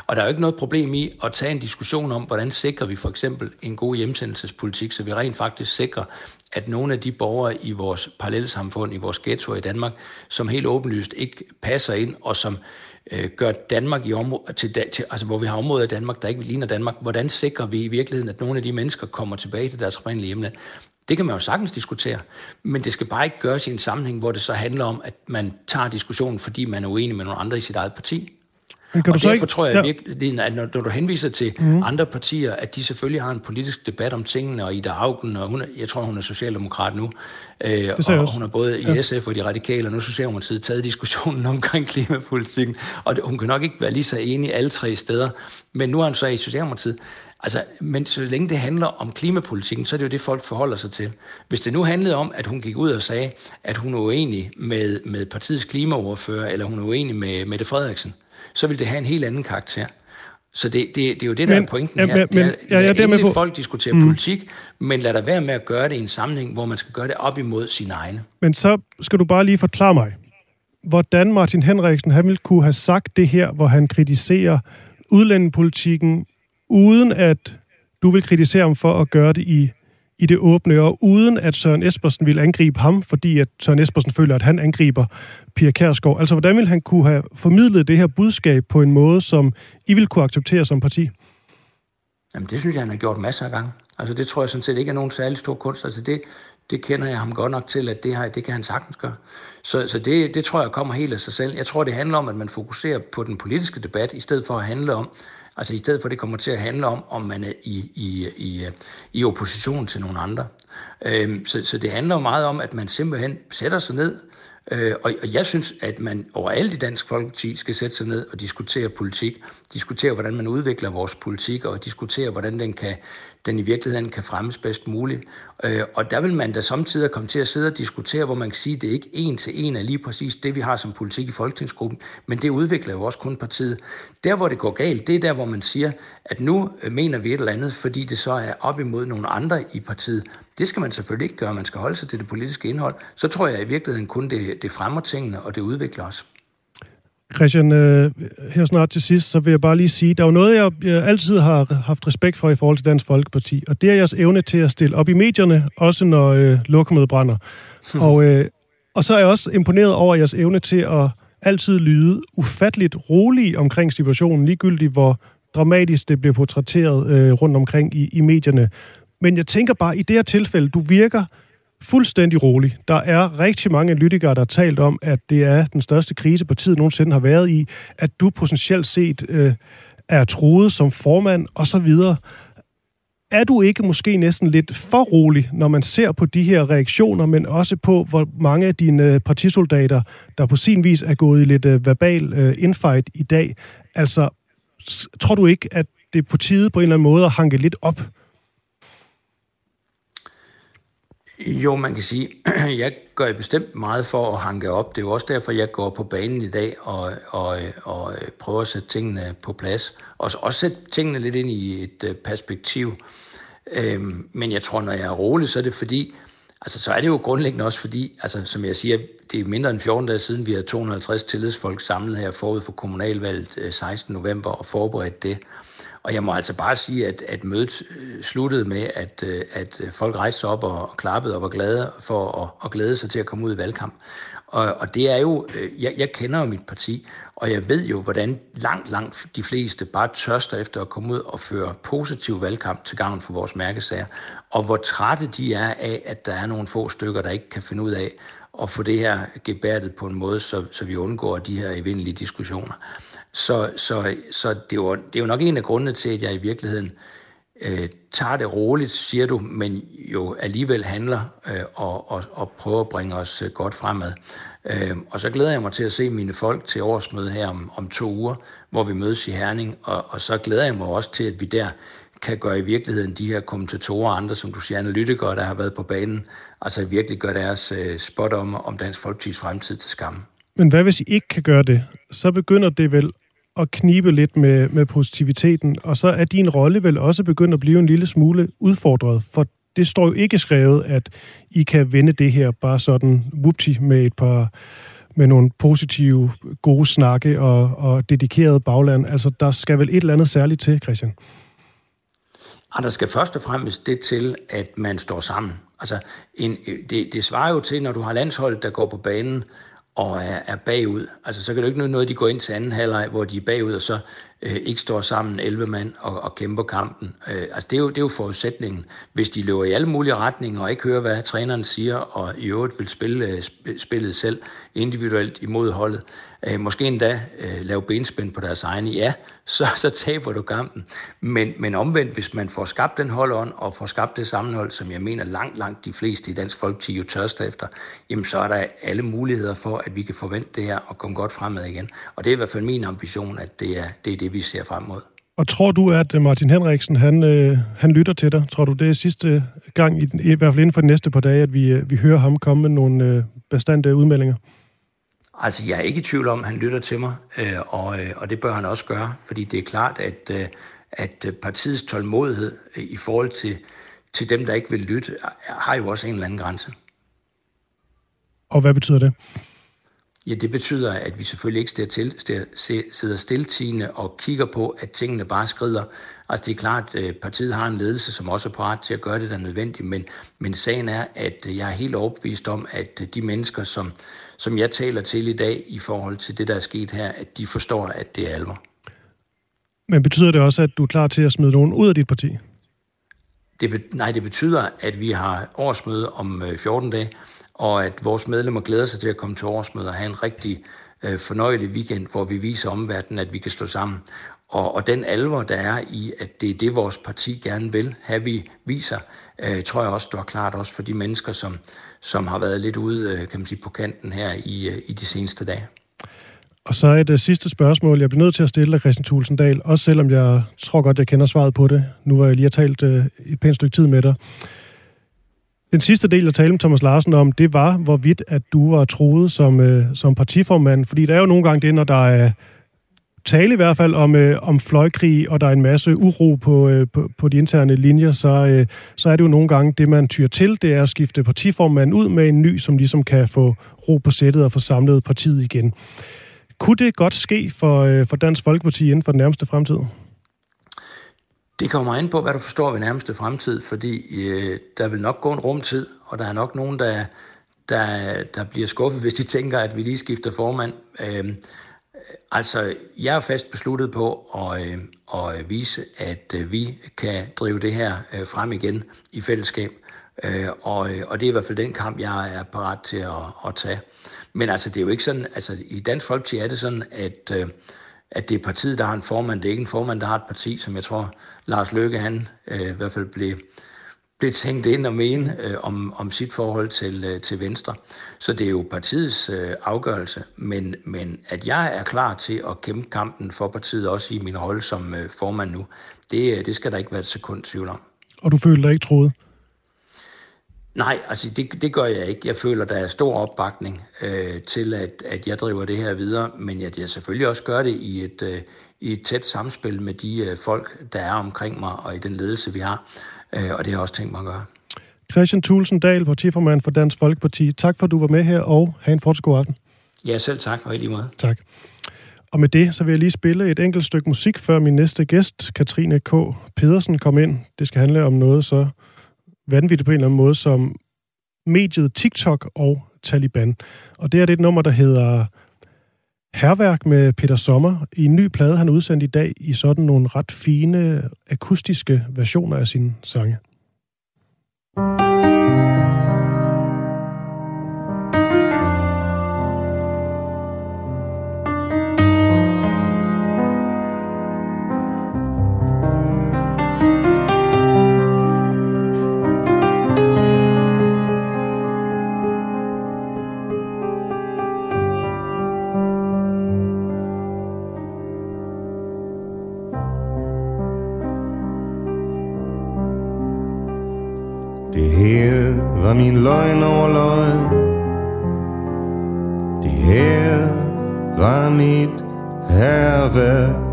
Og der er jo ikke noget problem i at tage en diskussion om, hvordan sikrer vi for eksempel en god hjemsendelsespolitik, så vi rent faktisk sikrer, at nogle af de borgere i vores parallelsamfund, i vores ghettoer i Danmark, som helt åbenlyst ikke passer ind, og som øh, gør Danmark i områder, til, til, altså hvor vi har områder i Danmark, der ikke ligner Danmark, hvordan sikrer vi i virkeligheden, at nogle af de mennesker kommer tilbage til deres oprindelige hjemland? Det kan man jo sagtens diskutere, men det skal bare ikke gøres i en sammenhæng, hvor det så handler om, at man tager diskussionen, fordi man er uenig med nogle andre i sit eget parti. Men kan og du derfor ikke? tror jeg ja. virkelig, at når, når du henviser til mm. andre partier, at de selvfølgelig har en politisk debat om tingene, og Ida Augen, og hun er, jeg tror, hun er socialdemokrat nu, øh, og også. hun er både i ja. SF og de radikale, og nu Socialdemokratiet taget diskussionen omkring klimapolitikken, og hun kan nok ikke være lige så enig alle tre steder, men nu er hun så i Socialdemokratiet. Altså, men så længe det handler om klimapolitikken, så er det jo det, folk forholder sig til. Hvis det nu handlede om, at hun gik ud og sagde, at hun er uenig med, med partiets klimaoverfører, eller hun er uenig med Mette Frederiksen, så vil det have en helt anden karakter. Så det, det, det er jo det, der men, er pointen her. Men, det er, ja, ja, det er på. folk diskuterer mm. politik, men lad der være med at gøre det i en sammenhæng, hvor man skal gøre det op imod sine egne. Men så skal du bare lige forklare mig, hvordan Martin Henriksen han ville kunne have sagt det her, hvor han kritiserer udlændingepolitikken, uden at du vil kritisere ham for at gøre det i i det åbne, og uden at Søren Espersen vil angribe ham, fordi at Søren Espersen føler, at han angriber Pia Kærsgaard. Altså, hvordan vil han kunne have formidlet det her budskab på en måde, som I vil kunne acceptere som parti? Jamen, det synes jeg, han har gjort masser af gange. Altså, det tror jeg sådan set ikke er nogen særlig stor kunst. Altså, det, det kender jeg ham godt nok til, at det, her, det kan han sagtens gøre. Så, så det, det tror jeg kommer helt af sig selv. Jeg tror, det handler om, at man fokuserer på den politiske debat, i stedet for at handle om, Altså i stedet for, at det kommer til at handle om, om man er i, i, i, i opposition til nogle andre. Øhm, så, så det handler jo meget om, at man simpelthen sætter sig ned, øh, og, og jeg synes, at man overalt i Dansk Folkeparti skal sætte sig ned og diskutere politik, diskutere, hvordan man udvikler vores politik, og diskutere, hvordan den kan den i virkeligheden kan fremmes bedst muligt. Øh, og der vil man da samtidig komme til at sidde og diskutere, hvor man kan sige, at det ikke en til en er lige præcis det, vi har som politik i Folketingsgruppen, men det udvikler jo også kun partiet. Der, hvor det går galt, det er der, hvor man siger, at nu mener vi et eller andet, fordi det så er op imod nogle andre i partiet. Det skal man selvfølgelig ikke gøre, man skal holde sig til det politiske indhold. Så tror jeg i virkeligheden kun, det, det fremmer tingene, og det udvikler os. Christian, øh, her snart til sidst, så vil jeg bare lige sige, der er jo noget, jeg, jeg altid har haft respekt for i forhold til Dansk Folkeparti, og det er jeres evne til at stille op i medierne, også når øh, lokummet brænder. og, øh, og så er jeg også imponeret over jeres evne til at altid lyde ufatteligt rolig omkring situationen, ligegyldigt hvor dramatisk det bliver portrætteret øh, rundt omkring i, i medierne. Men jeg tænker bare, i det her tilfælde, du virker fuldstændig rolig. Der er rigtig mange analytikere, der har talt om, at det er den største krise, partiet nogensinde har været i, at du potentielt set øh, er troet som formand osv. Er du ikke måske næsten lidt for rolig, når man ser på de her reaktioner, men også på, hvor mange af dine øh, partisoldater, der på sin vis er gået i lidt øh, verbal øh, infight i dag, altså tror du ikke, at det er på tide på en eller anden måde at hanke lidt op Jo, man kan sige, jeg gør bestemt meget for at hanke op. Det er jo også derfor, jeg går på banen i dag og, og, og prøver at sætte tingene på plads. Og også sætte tingene lidt ind i et øh, perspektiv. Øhm, men jeg tror, når jeg er rolig, så er det fordi, altså så er det jo grundlæggende også fordi, altså som jeg siger, det er mindre end 14 dage siden, vi har 250 tillidsfolk samlet her forud for kommunalvalget øh, 16. November og forberedt det. Og jeg må altså bare sige, at, at mødet øh, sluttede med, at, øh, at øh, folk rejste sig op og klappede og var glade for at, at glæde sig til at komme ud i valgkamp. Og, og det er jo, jeg, jeg kender jo mit parti, og jeg ved jo, hvordan langt, langt de fleste bare tørster efter at komme ud og føre positiv valgkamp til gavn for vores mærkesager, og hvor trætte de er af, at der er nogle få stykker, der ikke kan finde ud af at få det her gebærdet på en måde, så, så vi undgår de her evindelige diskussioner. Så, så, så det, er jo, det er jo nok en af grundene til, at jeg i virkeligheden øh, tager det roligt, siger du, men jo alligevel handler øh, og, og, og prøver at bringe os øh, godt fremad. Øh, og så glæder jeg mig til at se mine folk til årsmøde her om, om to uger, hvor vi mødes i Herning, og, og så glæder jeg mig også til, at vi der kan gøre i virkeligheden de her kommentatorer og andre, som du siger, analytikere, der har været på banen, altså virkelig gøre deres øh, spot om, om Dansk Folkeparti's fremtid til skamme. Men hvad hvis I ikke kan gøre det? Så begynder det vel at knibe lidt med, med positiviteten, og så er din rolle vel også begyndt at blive en lille smule udfordret, for det står jo ikke skrevet, at I kan vende det her bare sådan whoopty med et par med nogle positive, gode snakke og, og dedikeret bagland. Altså, der skal vel et eller andet særligt til, Christian? Og der skal først og fremmest det til, at man står sammen. Altså, en, det, det svarer jo til, når du har landsholdet, der går på banen, og er, er bagud. Altså, så kan det jo ikke noget, de går ind til anden halvleg, hvor de er bagud, og så øh, ikke står sammen 11 mand og, og kæmper kampen. Øh, altså, det er, jo, det er jo forudsætningen. Hvis de løber i alle mulige retninger og ikke hører, hvad træneren siger, og i øvrigt vil spille øh, spillet selv individuelt imod holdet, øh, måske endda øh, lave benspænd på deres egne, ja, så, så taber du kampen. Men, men omvendt, hvis man får skabt den holdånd og får skabt det sammenhold, som jeg mener langt, langt de fleste i Dansk Folkeparti jo tørster efter, jamen så er der alle muligheder for, at vi kan forvente det her og komme godt fremad igen. Og det er i hvert fald min ambition, at det er det, er det vi ser frem mod. Og tror du, at øh, Martin Henriksen, han, øh, han lytter til dig? Tror du, det er sidste gang, i, i hvert fald inden for de næste par dage, at vi, øh, vi hører ham komme med nogle øh, bestandte udmeldinger? Altså, jeg er ikke i tvivl om, at han lytter til mig, øh, og, øh, og det bør han også gøre, fordi det er klart, at, øh, at partiets tålmodighed øh, i forhold til, til dem, der ikke vil lytte, har jo også en eller anden grænse. Og hvad betyder det? Ja, det betyder, at vi selvfølgelig ikke til, sidder stiltigende og kigger på, at tingene bare skrider. Altså det er klart, at øh, partiet har en ledelse, som også er parat til at gøre det, der er nødvendigt, men, men sagen er, at jeg er helt overbevist om, at de mennesker, som, som jeg taler til i dag i forhold til det, der er sket her, at de forstår, at det er alvor. Men betyder det også, at du er klar til at smide nogen ud af dit parti? Det, nej, det betyder, at vi har årsmøde om 14 øh, dage, og at vores medlemmer glæder sig til at komme til årsmødet og have en rigtig øh, fornøjelig weekend, hvor vi viser omverdenen, at vi kan stå sammen. Og, og den alvor, der er i, at det er det, vores parti gerne vil have, vi viser, øh, tror jeg også står klart også for de mennesker, som, som har været lidt ude øh, kan man sige, på kanten her i, øh, i de seneste dage. Og så et uh, sidste spørgsmål, jeg bliver nødt til at stille dig, Christian Tulsendal, også selvom jeg tror godt, jeg kender svaret på det. Nu har jeg lige talt uh, et pænt stykke tid med dig. Den sidste del, jeg talte med Thomas Larsen om, det var, hvorvidt at du var troet som, øh, som partiformand. Fordi der er jo nogle gange det, når der er tale i hvert fald om, øh, om fløjkrig, og der er en masse uro på, øh, på, på de interne linjer, så, øh, så er det jo nogle gange det, man tyr til, det er at skifte partiformanden ud med en ny, som ligesom kan få ro på sættet og få samlet partiet igen. Kunne det godt ske for, øh, for Dansk Folkeparti inden for den nærmeste fremtid? Det kommer ind på, hvad du forstår ved nærmeste fremtid, fordi øh, der vil nok gå en rumtid, og der er nok nogen, der, der, der bliver skuffet, hvis de tænker, at vi lige skifter formand. Øh, Altså, jeg er fast besluttet på at, øh, at vise, at øh, vi kan drive det her øh, frem igen i fællesskab. Øh, og, øh, og det er i hvert fald den kamp, jeg er parat til at, at tage. Men altså, det er jo ikke sådan, altså i Dansk Folkeparti er det sådan, at, øh, at det er partiet, der har en formand. Det er ikke en formand, der har et parti, som jeg tror, Lars Løkke, han øh, i hvert fald blev, blev tænkt ind og mene øh, om, om sit forhold til, øh, til Venstre. Så det er jo partiets øh, afgørelse, men, men at jeg er klar til at kæmpe kampen for partiet, også i min rolle som øh, formand nu, det, øh, det skal der ikke være et sekund tvivl om. Og du føler dig ikke troet? Nej, altså det, det gør jeg ikke. Jeg føler, der er stor opbakning øh, til, at, at jeg driver det her videre, men at jeg selvfølgelig også gør det i et, øh, i et tæt samspil med de øh, folk, der er omkring mig, og i den ledelse, vi har. Øh, og det har jeg også tænkt mig at gøre. Christian Thulsen Dahl, partiformand for Dansk Folkeparti. Tak for, at du var med her, og have en fortsat god aften. Ja, selv tak, og i lige måde. Tak. Og med det, så vil jeg lige spille et enkelt stykke musik, før min næste gæst, Katrine K. Pedersen, kom ind. Det skal handle om noget så vanvittigt på en eller anden måde, som mediet TikTok og Taliban. Og det er det et nummer, der hedder Herværk med Peter Sommer i en ny plade, han udsendt i dag i sådan nogle ret fine akustiske versioner af sine sange. Var min løgn over løgn. Det her var mit herværk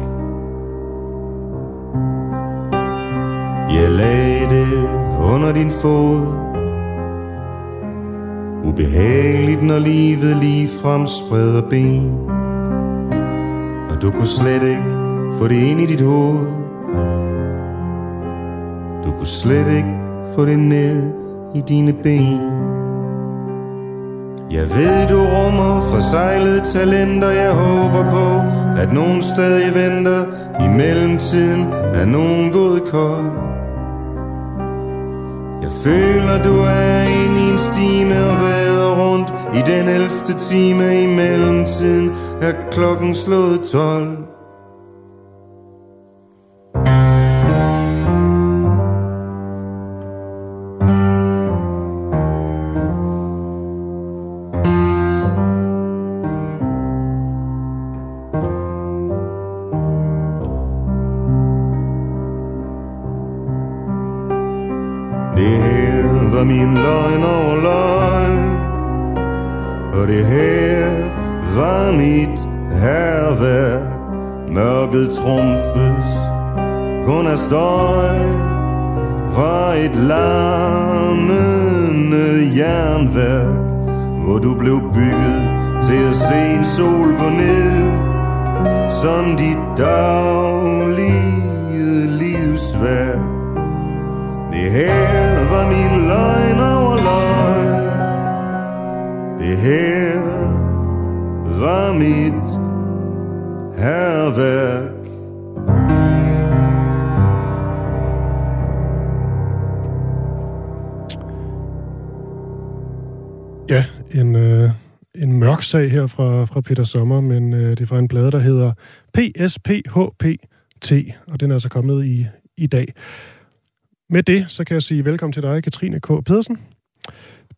Jeg lagde det under din fod. Ubehageligt, når livet lige frem spreder ben. Og du kunne slet ikke få det ind i dit hoved. Du kunne slet ikke få det ned i dine ben. Jeg ved du rummer forsejlede talenter Jeg håber på at nogen stadig venter. I mellemtiden er nogen gået kold Jeg føler du er inde i en stime Og vader rundt. I den elfte time I mellemtiden er klokken slået tolv. Det her var min løgn over løgn, det her var mit herværk. Ja, en, øh, en mørk sag her fra, fra Peter Sommer, men øh, det er fra en blad, der hedder PSPHPT, og den er altså kommet i, i dag. Med det, så kan jeg sige velkommen til dig, Katrine K. Pedersen.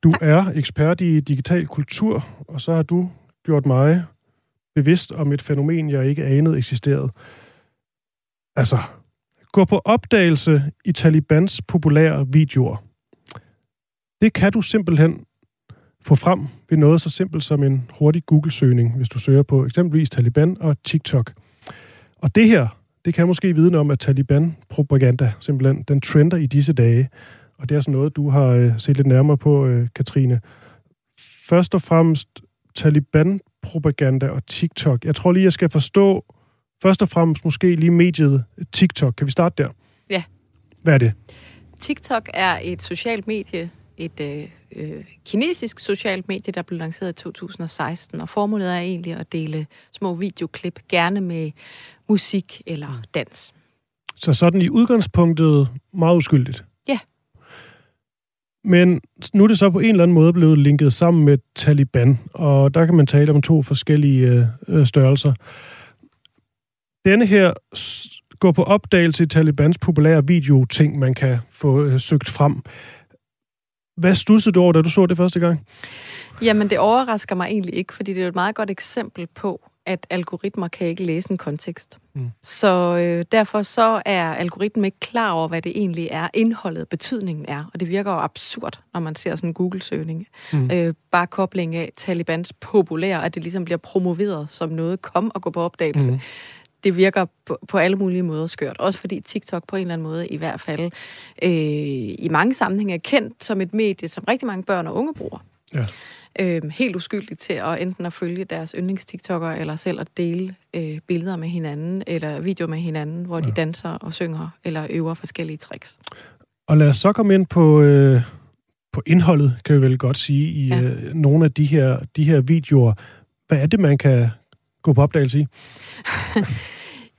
Du er ekspert i digital kultur, og så har du gjort mig bevidst om et fænomen, jeg ikke anede eksisterede. Altså, gå på opdagelse i Talibans populære videoer. Det kan du simpelthen få frem ved noget så simpelt som en hurtig Google-søgning, hvis du søger på eksempelvis Taliban og TikTok. Og det her, det kan måske vidne om, at Taliban-propaganda simpelthen, den trender i disse dage. Og det er sådan noget, du har øh, set lidt nærmere på, øh, Katrine. Først og fremmest Taliban-propaganda og TikTok. Jeg tror lige, jeg skal forstå først og fremmest måske lige mediet TikTok. Kan vi starte der? Ja. Hvad er det? TikTok er et socialt medie, et øh, øh, kinesisk socialt medie, der blev lanceret i 2016, og formålet er egentlig at dele små videoklip, gerne med musik eller mm. dans. Så sådan i udgangspunktet meget uskyldigt? Ja. Men nu er det så på en eller anden måde blevet linket sammen med Taliban, og der kan man tale om to forskellige øh, øh størrelser. Denne her går på opdagelse i Talibans populære video-ting, man kan få øh, søgt frem. Hvad stussede du over, da du så det første gang? Jamen, det overrasker mig egentlig ikke, fordi det er et meget godt eksempel på, at algoritmer kan ikke læse en kontekst. Mm. Så øh, derfor så er algoritmen ikke klar over, hvad det egentlig er, indholdet, betydningen er. Og det virker jo absurd, når man ser sådan en Google-søgning. Mm. Øh, bare kobling af Talibans populære, at det ligesom bliver promoveret som noget, kom og gå på opdagelse. Mm det virker på, på alle mulige måder skørt. Også fordi TikTok på en eller anden måde i hvert fald øh, i mange sammenhænge er kendt som et medie, som rigtig mange børn og unge bruger. Ja. Øh, helt uskyldigt til at enten at følge deres yndlings-TikToker, eller selv at dele øh, billeder med hinanden, eller videoer med hinanden, hvor ja. de danser og synger, eller øver forskellige tricks. Og lad os så komme ind på, øh, på indholdet, kan vi vel godt sige, i ja. øh, nogle af de her, de her videoer. Hvad er det, man kan gå på opdagelse i?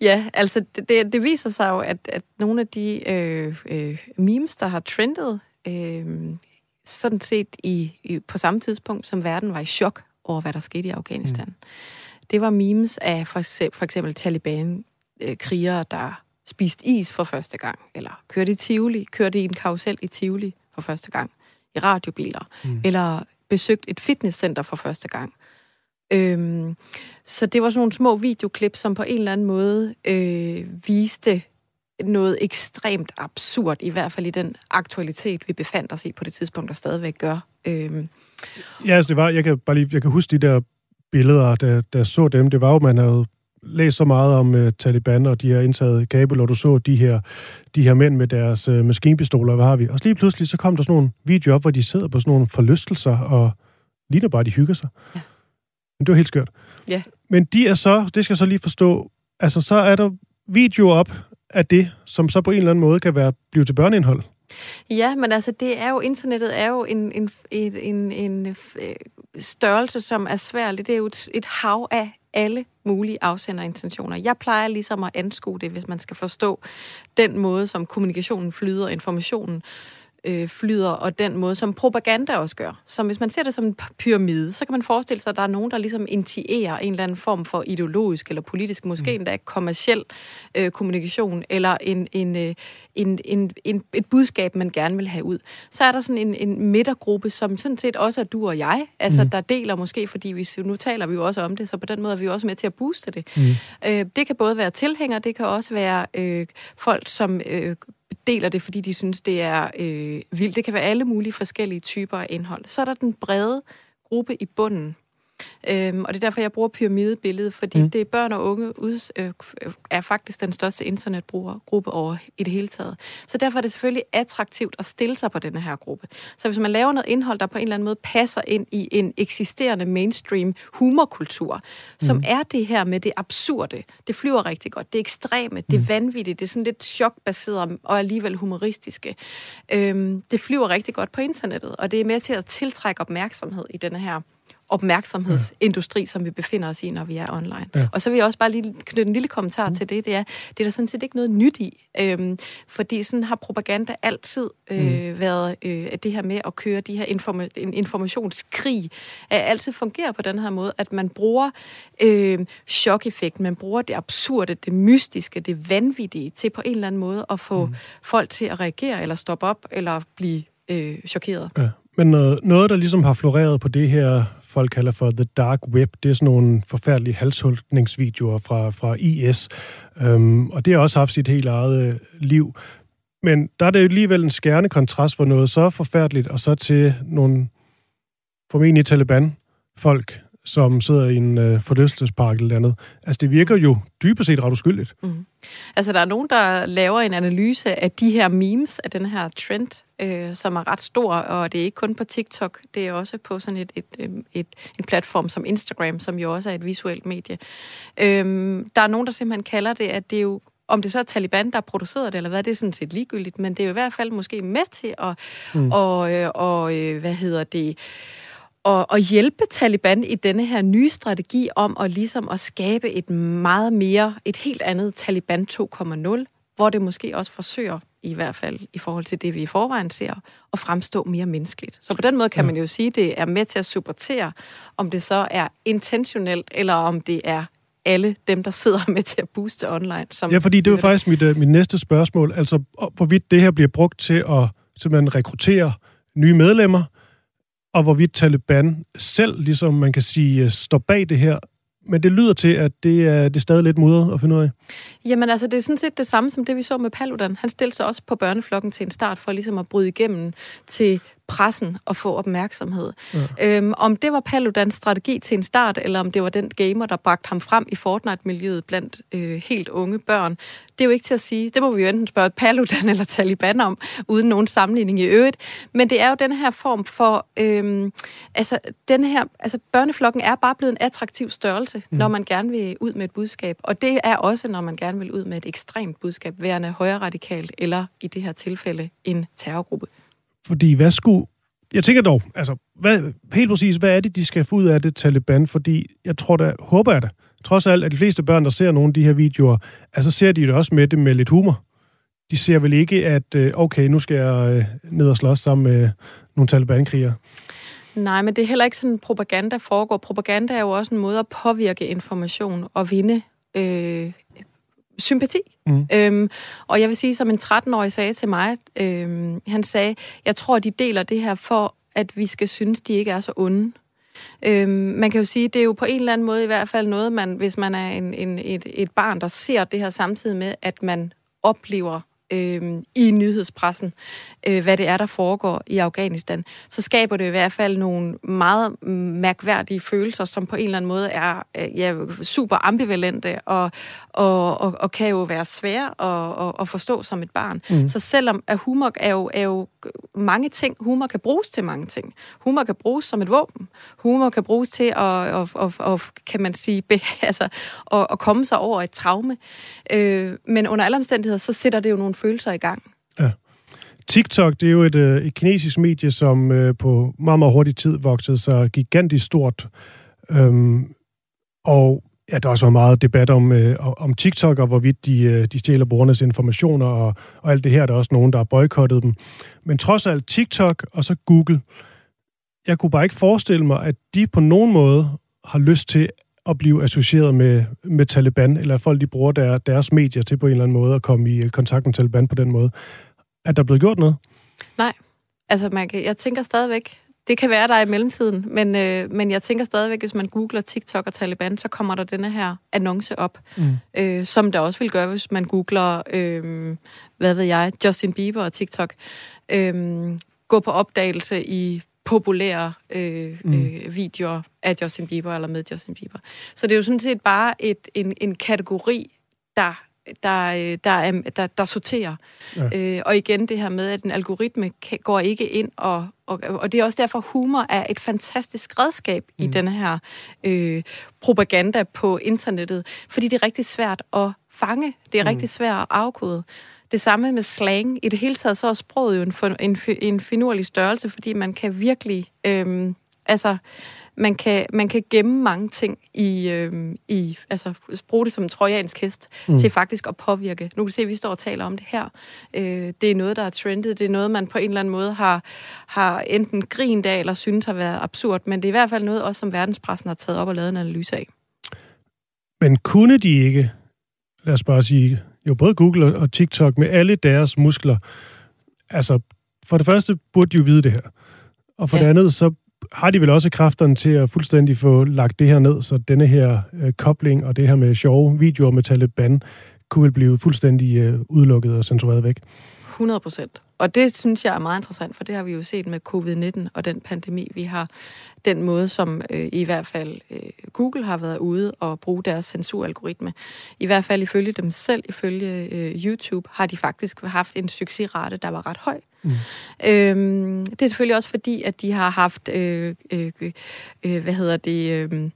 ja, altså det, det, det viser sig jo, at, at nogle af de øh, øh, memes, der har trendet, øh, sådan set i, i, på samme tidspunkt, som verden var i chok over, hvad der skete i Afghanistan. Mm. Det var memes af for, for eksempel Taliban-krigere, der spiste is for første gang, eller kørte i Tivoli, kørte i en karusel i Tivoli for første gang, i radiobiler, mm. eller besøgt et fitnesscenter for første gang. Øhm, så det var sådan nogle små videoklip, som på en eller anden måde øh, viste noget ekstremt absurd, i hvert fald i den aktualitet, vi befandt os i på det tidspunkt, der stadigvæk gør. Øhm. Ja, altså det var, jeg kan bare lige, jeg kan huske de der billeder, der, der så dem, det var jo, man havde læst så meget om uh, Taliban, og de har indtaget Kabul, og du så de her, de her mænd med deres uh, maskinpistoler, hvad har vi? Og så lige pludselig, så kom der sådan nogle videoer op, hvor de sidder på sådan nogle forlystelser, og ligner bare, de hygger sig. Ja. Men det var helt skørt. Ja. Men de er så, det skal jeg så lige forstå, altså så er der videoer op af det, som så på en eller anden måde kan være blive til børneindhold. Ja, men altså det er jo, internettet er jo en, en, en, en, en størrelse, som er svær. Det er jo et, et hav af alle mulige afsenderintentioner. Jeg plejer ligesom at anskue det, hvis man skal forstå den måde, som kommunikationen flyder, informationen øh, flyder, og den måde, som propaganda også gør. Så hvis man ser det som en pyramide, så kan man forestille sig, at der er nogen, der ligesom initierer en eller anden form for ideologisk eller politisk, måske mm. endda kommersiel øh, kommunikation, eller en, en, øh, en, en, en, et budskab, man gerne vil have ud. Så er der sådan en, en midtergruppe, som sådan set også er du og jeg, altså mm. der deler måske, fordi vi, nu taler vi jo også om det, så på den måde er vi også med til at booste det. Mm. Øh, det kan både være tilhængere, det kan også være øh, folk, som øh, deler det, fordi de synes, det er øh, vildt. Det kan være alle mulige forskellige typer af indhold. Så er der den brede gruppe i bunden, Øhm, og det er derfor, jeg bruger pyramidebilledet, fordi mm. det er børn og unge ud, øh, er faktisk den største internetbrugergruppe over i det hele taget. Så derfor er det selvfølgelig attraktivt at stille sig på denne her gruppe. Så hvis man laver noget indhold, der på en eller anden måde passer ind i en eksisterende mainstream humorkultur, som mm. er det her med det absurde, det flyver rigtig godt, det ekstreme, det mm. vanvittige, det er sådan lidt chokbaseret og alligevel humoristiske. Øhm, det flyver rigtig godt på internettet, og det er med til at tiltrække opmærksomhed i denne her opmærksomhedsindustri, som vi befinder os i, når vi er online. Ja. Og så vil jeg også bare lige knytte en lille kommentar mm. til det. Det er, det er der sådan set ikke noget nyt i. Øhm, fordi sådan har propaganda altid øh, mm. været øh, det her med at køre de her informa- en informationskrig, at altid fungerer på den her måde, at man bruger øh, chok-effekt, man bruger det absurde, det mystiske, det vanvittige til på en eller anden måde at få mm. folk til at reagere, eller stoppe op, eller blive øh, chokeret. Ja. Men noget, noget, der ligesom har floreret på det her folk kalder for The Dark Web. Det er sådan nogle forfærdelige halshultningsvideoer fra, fra IS. Øhm, og det har også haft sit helt eget øh, liv. Men der er det jo alligevel en skærende kontrast for noget så forfærdeligt, og så til nogle formentlig Taliban-folk, som sidder i en øh, forlystelsespark eller andet. Altså, det virker jo dybest set ret uskyldigt. Mm. Altså, der er nogen, der laver en analyse af de her memes, af den her trend, øh, som er ret stor, og det er ikke kun på TikTok, det er også på sådan et, et, et, et, en platform som Instagram, som jo også er et visuelt medie. Øh, der er nogen, der simpelthen kalder det, at det er jo om det så er Taliban, der har produceret det, eller hvad, det er sådan set ligegyldigt, men det er jo i hvert fald måske med til at, mm. og, øh, og, øh, hvad hedder det, at, at hjælpe Taliban i denne her nye strategi om at ligesom at skabe et meget mere, et helt andet Taliban 2.0, hvor det måske også forsøger, i hvert fald i forhold til det, vi i forvejen ser, at fremstå mere menneskeligt. Så på den måde kan man jo sige, at det er med til at supportere, om det så er intentionelt, eller om det er alle dem, der sidder med til at booste online. Som ja, fordi det var faktisk mit, uh, mit næste spørgsmål. Altså, hvorvidt det her bliver brugt til at simpelthen rekruttere nye medlemmer, og hvorvidt Taliban selv, ligesom man kan sige, øh, står bag det her. Men det lyder til, at det er, det er stadig lidt mudret at finde ud af. Jamen altså, det er sådan set det samme som det, vi så med Paludan. Han stillede sig også på børneflokken til en start for ligesom at bryde igennem til pressen og få opmærksomhed. Ja. Øhm, om det var Paludans strategi til en start, eller om det var den gamer, der bragte ham frem i Fortnite-miljøet blandt øh, helt unge børn, det er jo ikke til at sige. Det må vi jo enten spørge Paludan eller Taliban om, uden nogen sammenligning i øvrigt. Men det er jo den her form for... Øhm, altså, den her, altså, børneflokken er bare blevet en attraktiv størrelse, mm. når man gerne vil ud med et budskab. Og det er også, når man gerne vil ud med et ekstremt budskab, værende højre radikalt, eller i det her tilfælde en terrorgruppe. Fordi hvad skulle jeg tænker dog, altså, hvad, helt præcis, hvad er det, de skal få ud af det Taliban? Fordi jeg tror da, håber jeg da, trods alt, at de fleste børn, der ser nogle af de her videoer, altså ser de det også med det med lidt humor. De ser vel ikke, at øh, okay, nu skal jeg øh, ned og slås sammen med nogle Taliban-krigere. Nej, men det er heller ikke sådan, propaganda foregår. Propaganda er jo også en måde at påvirke information og vinde øh, sympati. Mm. Øhm, og jeg vil sige, som en 13-årig sagde til mig, øhm, han sagde, jeg tror, de deler det her for, at vi skal synes, de ikke er så onde. Øhm, man kan jo sige, det er jo på en eller anden måde i hvert fald noget, man, hvis man er en, en, et, et barn, der ser det her samtidig med, at man oplever øh, i nyhedspressen, øh, hvad det er, der foregår i Afghanistan, så skaber det i hvert fald nogle meget mærkværdige følelser, som på en eller anden måde er øh, ja, super ambivalente og, og, og, og kan jo være svære at, at, at forstå som et barn. Mm. Så selvom at humor er jo, er jo mange ting, humor kan bruges til mange ting. Humor kan bruges som et våben. Humor kan bruges til at, at, at, at kan man sige, be, altså, at, at komme sig over et traume. Øh, men under alle omstændigheder, så sætter det jo nogle følelser i gang. Ja. TikTok, det er jo et, øh, et kinesisk medie, som øh, på meget, meget hurtig tid voksede sig gigantisk stort. Øhm, og ja, der er også meget debat om, øh, om TikTok, og hvorvidt de, øh, de stjæler brugernes informationer, og, og alt det her. Der er også nogen, der har boykottet dem. Men trods alt TikTok og så Google, jeg kunne bare ikke forestille mig, at de på nogen måde har lyst til at blive associeret med, med Taliban, eller at folk de bruger der, deres medier til på en eller anden måde at komme i kontakt med Taliban på den måde. Er der blevet gjort noget? Nej. Altså, man kan, jeg tænker stadigvæk, det kan være der i mellemtiden, men, øh, men jeg tænker stadigvæk, hvis man googler TikTok og Taliban, så kommer der denne her annonce op, mm. øh, som der også vil gøre, hvis man googler, øh, hvad ved jeg, Justin Bieber og TikTok. Øh, gå på opdagelse i populære øh, mm. øh, videoer af Justin Bieber eller med Justin Bieber. Så det er jo sådan set bare et, en, en kategori, der der, der, er, der, der sorterer. Ja. Øh, og igen det her med, at en algoritme går ikke ind, og, og, og det er også derfor, humor er et fantastisk redskab mm. i denne her øh, propaganda på internettet, fordi det er rigtig svært at fange, det er mm. rigtig svært at afkode. Det samme med slang. I det hele taget så er sproget jo en, en, en finurlig størrelse, fordi man kan virkelig... Øh, altså, man kan, man kan gemme mange ting i, øh, i altså bruge det som en trojansk hest mm. til faktisk at påvirke. Nu kan du se, at vi står og taler om det her. Øh, det er noget, der er trendet. Det er noget, man på en eller anden måde har, har enten grint af eller synes har været absurd. Men det er i hvert fald noget, også som verdenspressen har taget op og lavet en analyse af. Men kunne de ikke, lad os bare sige, jo både Google og TikTok med alle deres muskler, altså for det første burde de jo vide det her. Og for ja. det andet, så har de vel også kræfterne til at fuldstændig få lagt det her ned, så denne her øh, kobling og det her med sjove videoer med Taliban kunne vel blive fuldstændig øh, udelukket og censureret væk. 100 procent. Og det synes jeg er meget interessant, for det har vi jo set med covid-19 og den pandemi, vi har. Den måde, som øh, i hvert fald øh, Google har været ude og bruge deres censuralgoritme. I hvert fald ifølge dem selv, ifølge øh, YouTube, har de faktisk haft en succesrate, der var ret høj. Mm. Øhm, det er selvfølgelig også fordi, at de har haft, øh, øh, øh, hvad hedder det... Øh,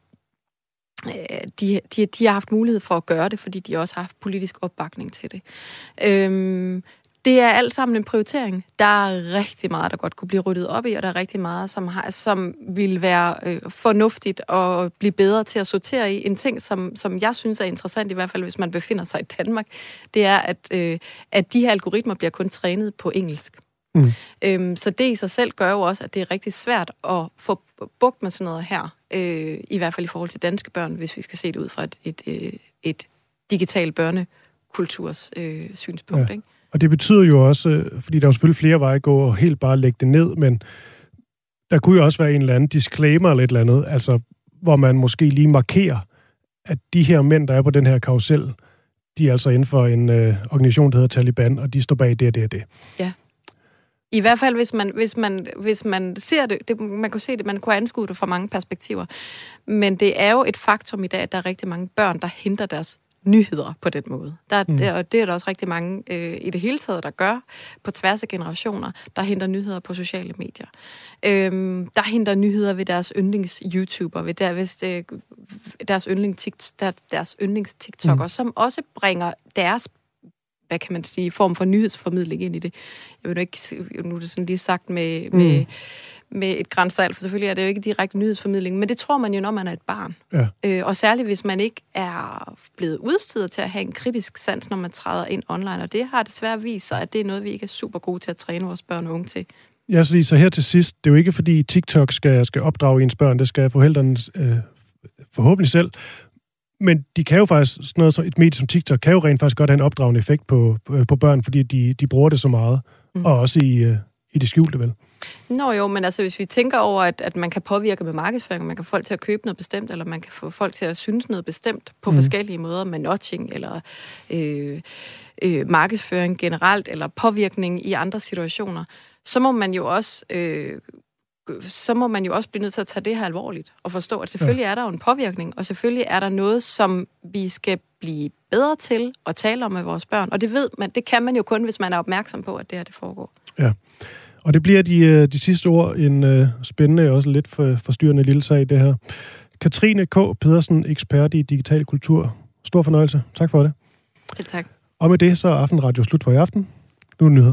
de, de, de har haft mulighed for at gøre det, fordi de også har haft politisk opbakning til det. Øhm, det er alt sammen en prioritering. Der er rigtig meget, der godt kunne blive ryddet op i, og der er rigtig meget, som, har, som vil være øh, fornuftigt og blive bedre til at sortere i. En ting, som, som jeg synes er interessant, i hvert fald hvis man befinder sig i Danmark, det er, at, øh, at de her algoritmer bliver kun trænet på engelsk. Mm. Øhm, så det i sig selv gør jo også, at det er rigtig svært at få bugt med sådan noget her, øh, i hvert fald i forhold til danske børn, hvis vi skal se det ud fra et, et, et, øh, et digitalt børnekulturs øh, synspunkt. Ja. Ikke? Og det betyder jo også, øh, fordi der er jo selvfølgelig flere veje at gå og helt bare lægge det ned, men der kunne jo også være en eller anden disclaimer eller et eller andet, altså hvor man måske lige markerer, at de her mænd, der er på den her karusel, de er altså inden for en øh, organisation, der hedder Taliban, og de står bag det og det og det. Ja. I hvert fald, hvis man, hvis man, hvis man ser det, det, man kan se det, man kunne anskue det fra mange perspektiver. Men det er jo et faktum i dag, at der er rigtig mange børn, der henter deres nyheder på den måde. Der, mm. der, og det er der også rigtig mange øh, i det hele taget, der gør på tværs af generationer, der henter nyheder på sociale medier. Øhm, der henter nyheder ved deres yndlings-YouTuber, ved der, hvis det, deres, yndlings, der, deres yndlings-TikToker, mm. som også bringer deres hvad kan man sige, form for nyhedsformidling ind i det. Jeg vil nu ikke, nu er det sådan lige sagt med, mm. med, med et grænsalt, for selvfølgelig er det jo ikke direkte nyhedsformidling, men det tror man jo, når man er et barn. Ja. Øh, og særligt, hvis man ikke er blevet udstyret til at have en kritisk sans, når man træder ind online, og det har desværre vist sig, at det er noget, vi ikke er super gode til at træne vores børn og unge til. Ja, så, så her til sidst, det er jo ikke fordi TikTok skal, skal opdrage ens børn, det skal forældrene øh, forhåbentlig selv, men de kan jo faktisk, sådan noget som et medie som TikTok, kan jo rent faktisk godt have en opdragende effekt på, på, på børn, fordi de, de bruger det så meget, mm. og også i, øh, i det skjulte, vel? Nå jo, men altså hvis vi tænker over, at, at man kan påvirke med markedsføring, man kan få folk til at købe noget bestemt, eller man kan få folk til at synes noget bestemt på mm. forskellige måder med notching, eller øh, øh, markedsføring generelt, eller påvirkning i andre situationer, så må man jo også øh, så må man jo også blive nødt til at tage det her alvorligt og forstå, at selvfølgelig ja. er der jo en påvirkning, og selvfølgelig er der noget, som vi skal blive bedre til at tale om med vores børn. Og det ved man, det kan man jo kun, hvis man er opmærksom på, at det her det foregår. Ja. Og det bliver de, øh, de sidste ord en uh, spændende og også lidt for, forstyrrende lille sag, det her. Katrine K. Pedersen, ekspert i digital kultur. Stor fornøjelse. Tak for det. Til tak. Og med det så er Aftenradio slut for i aften. Nu er nyheder.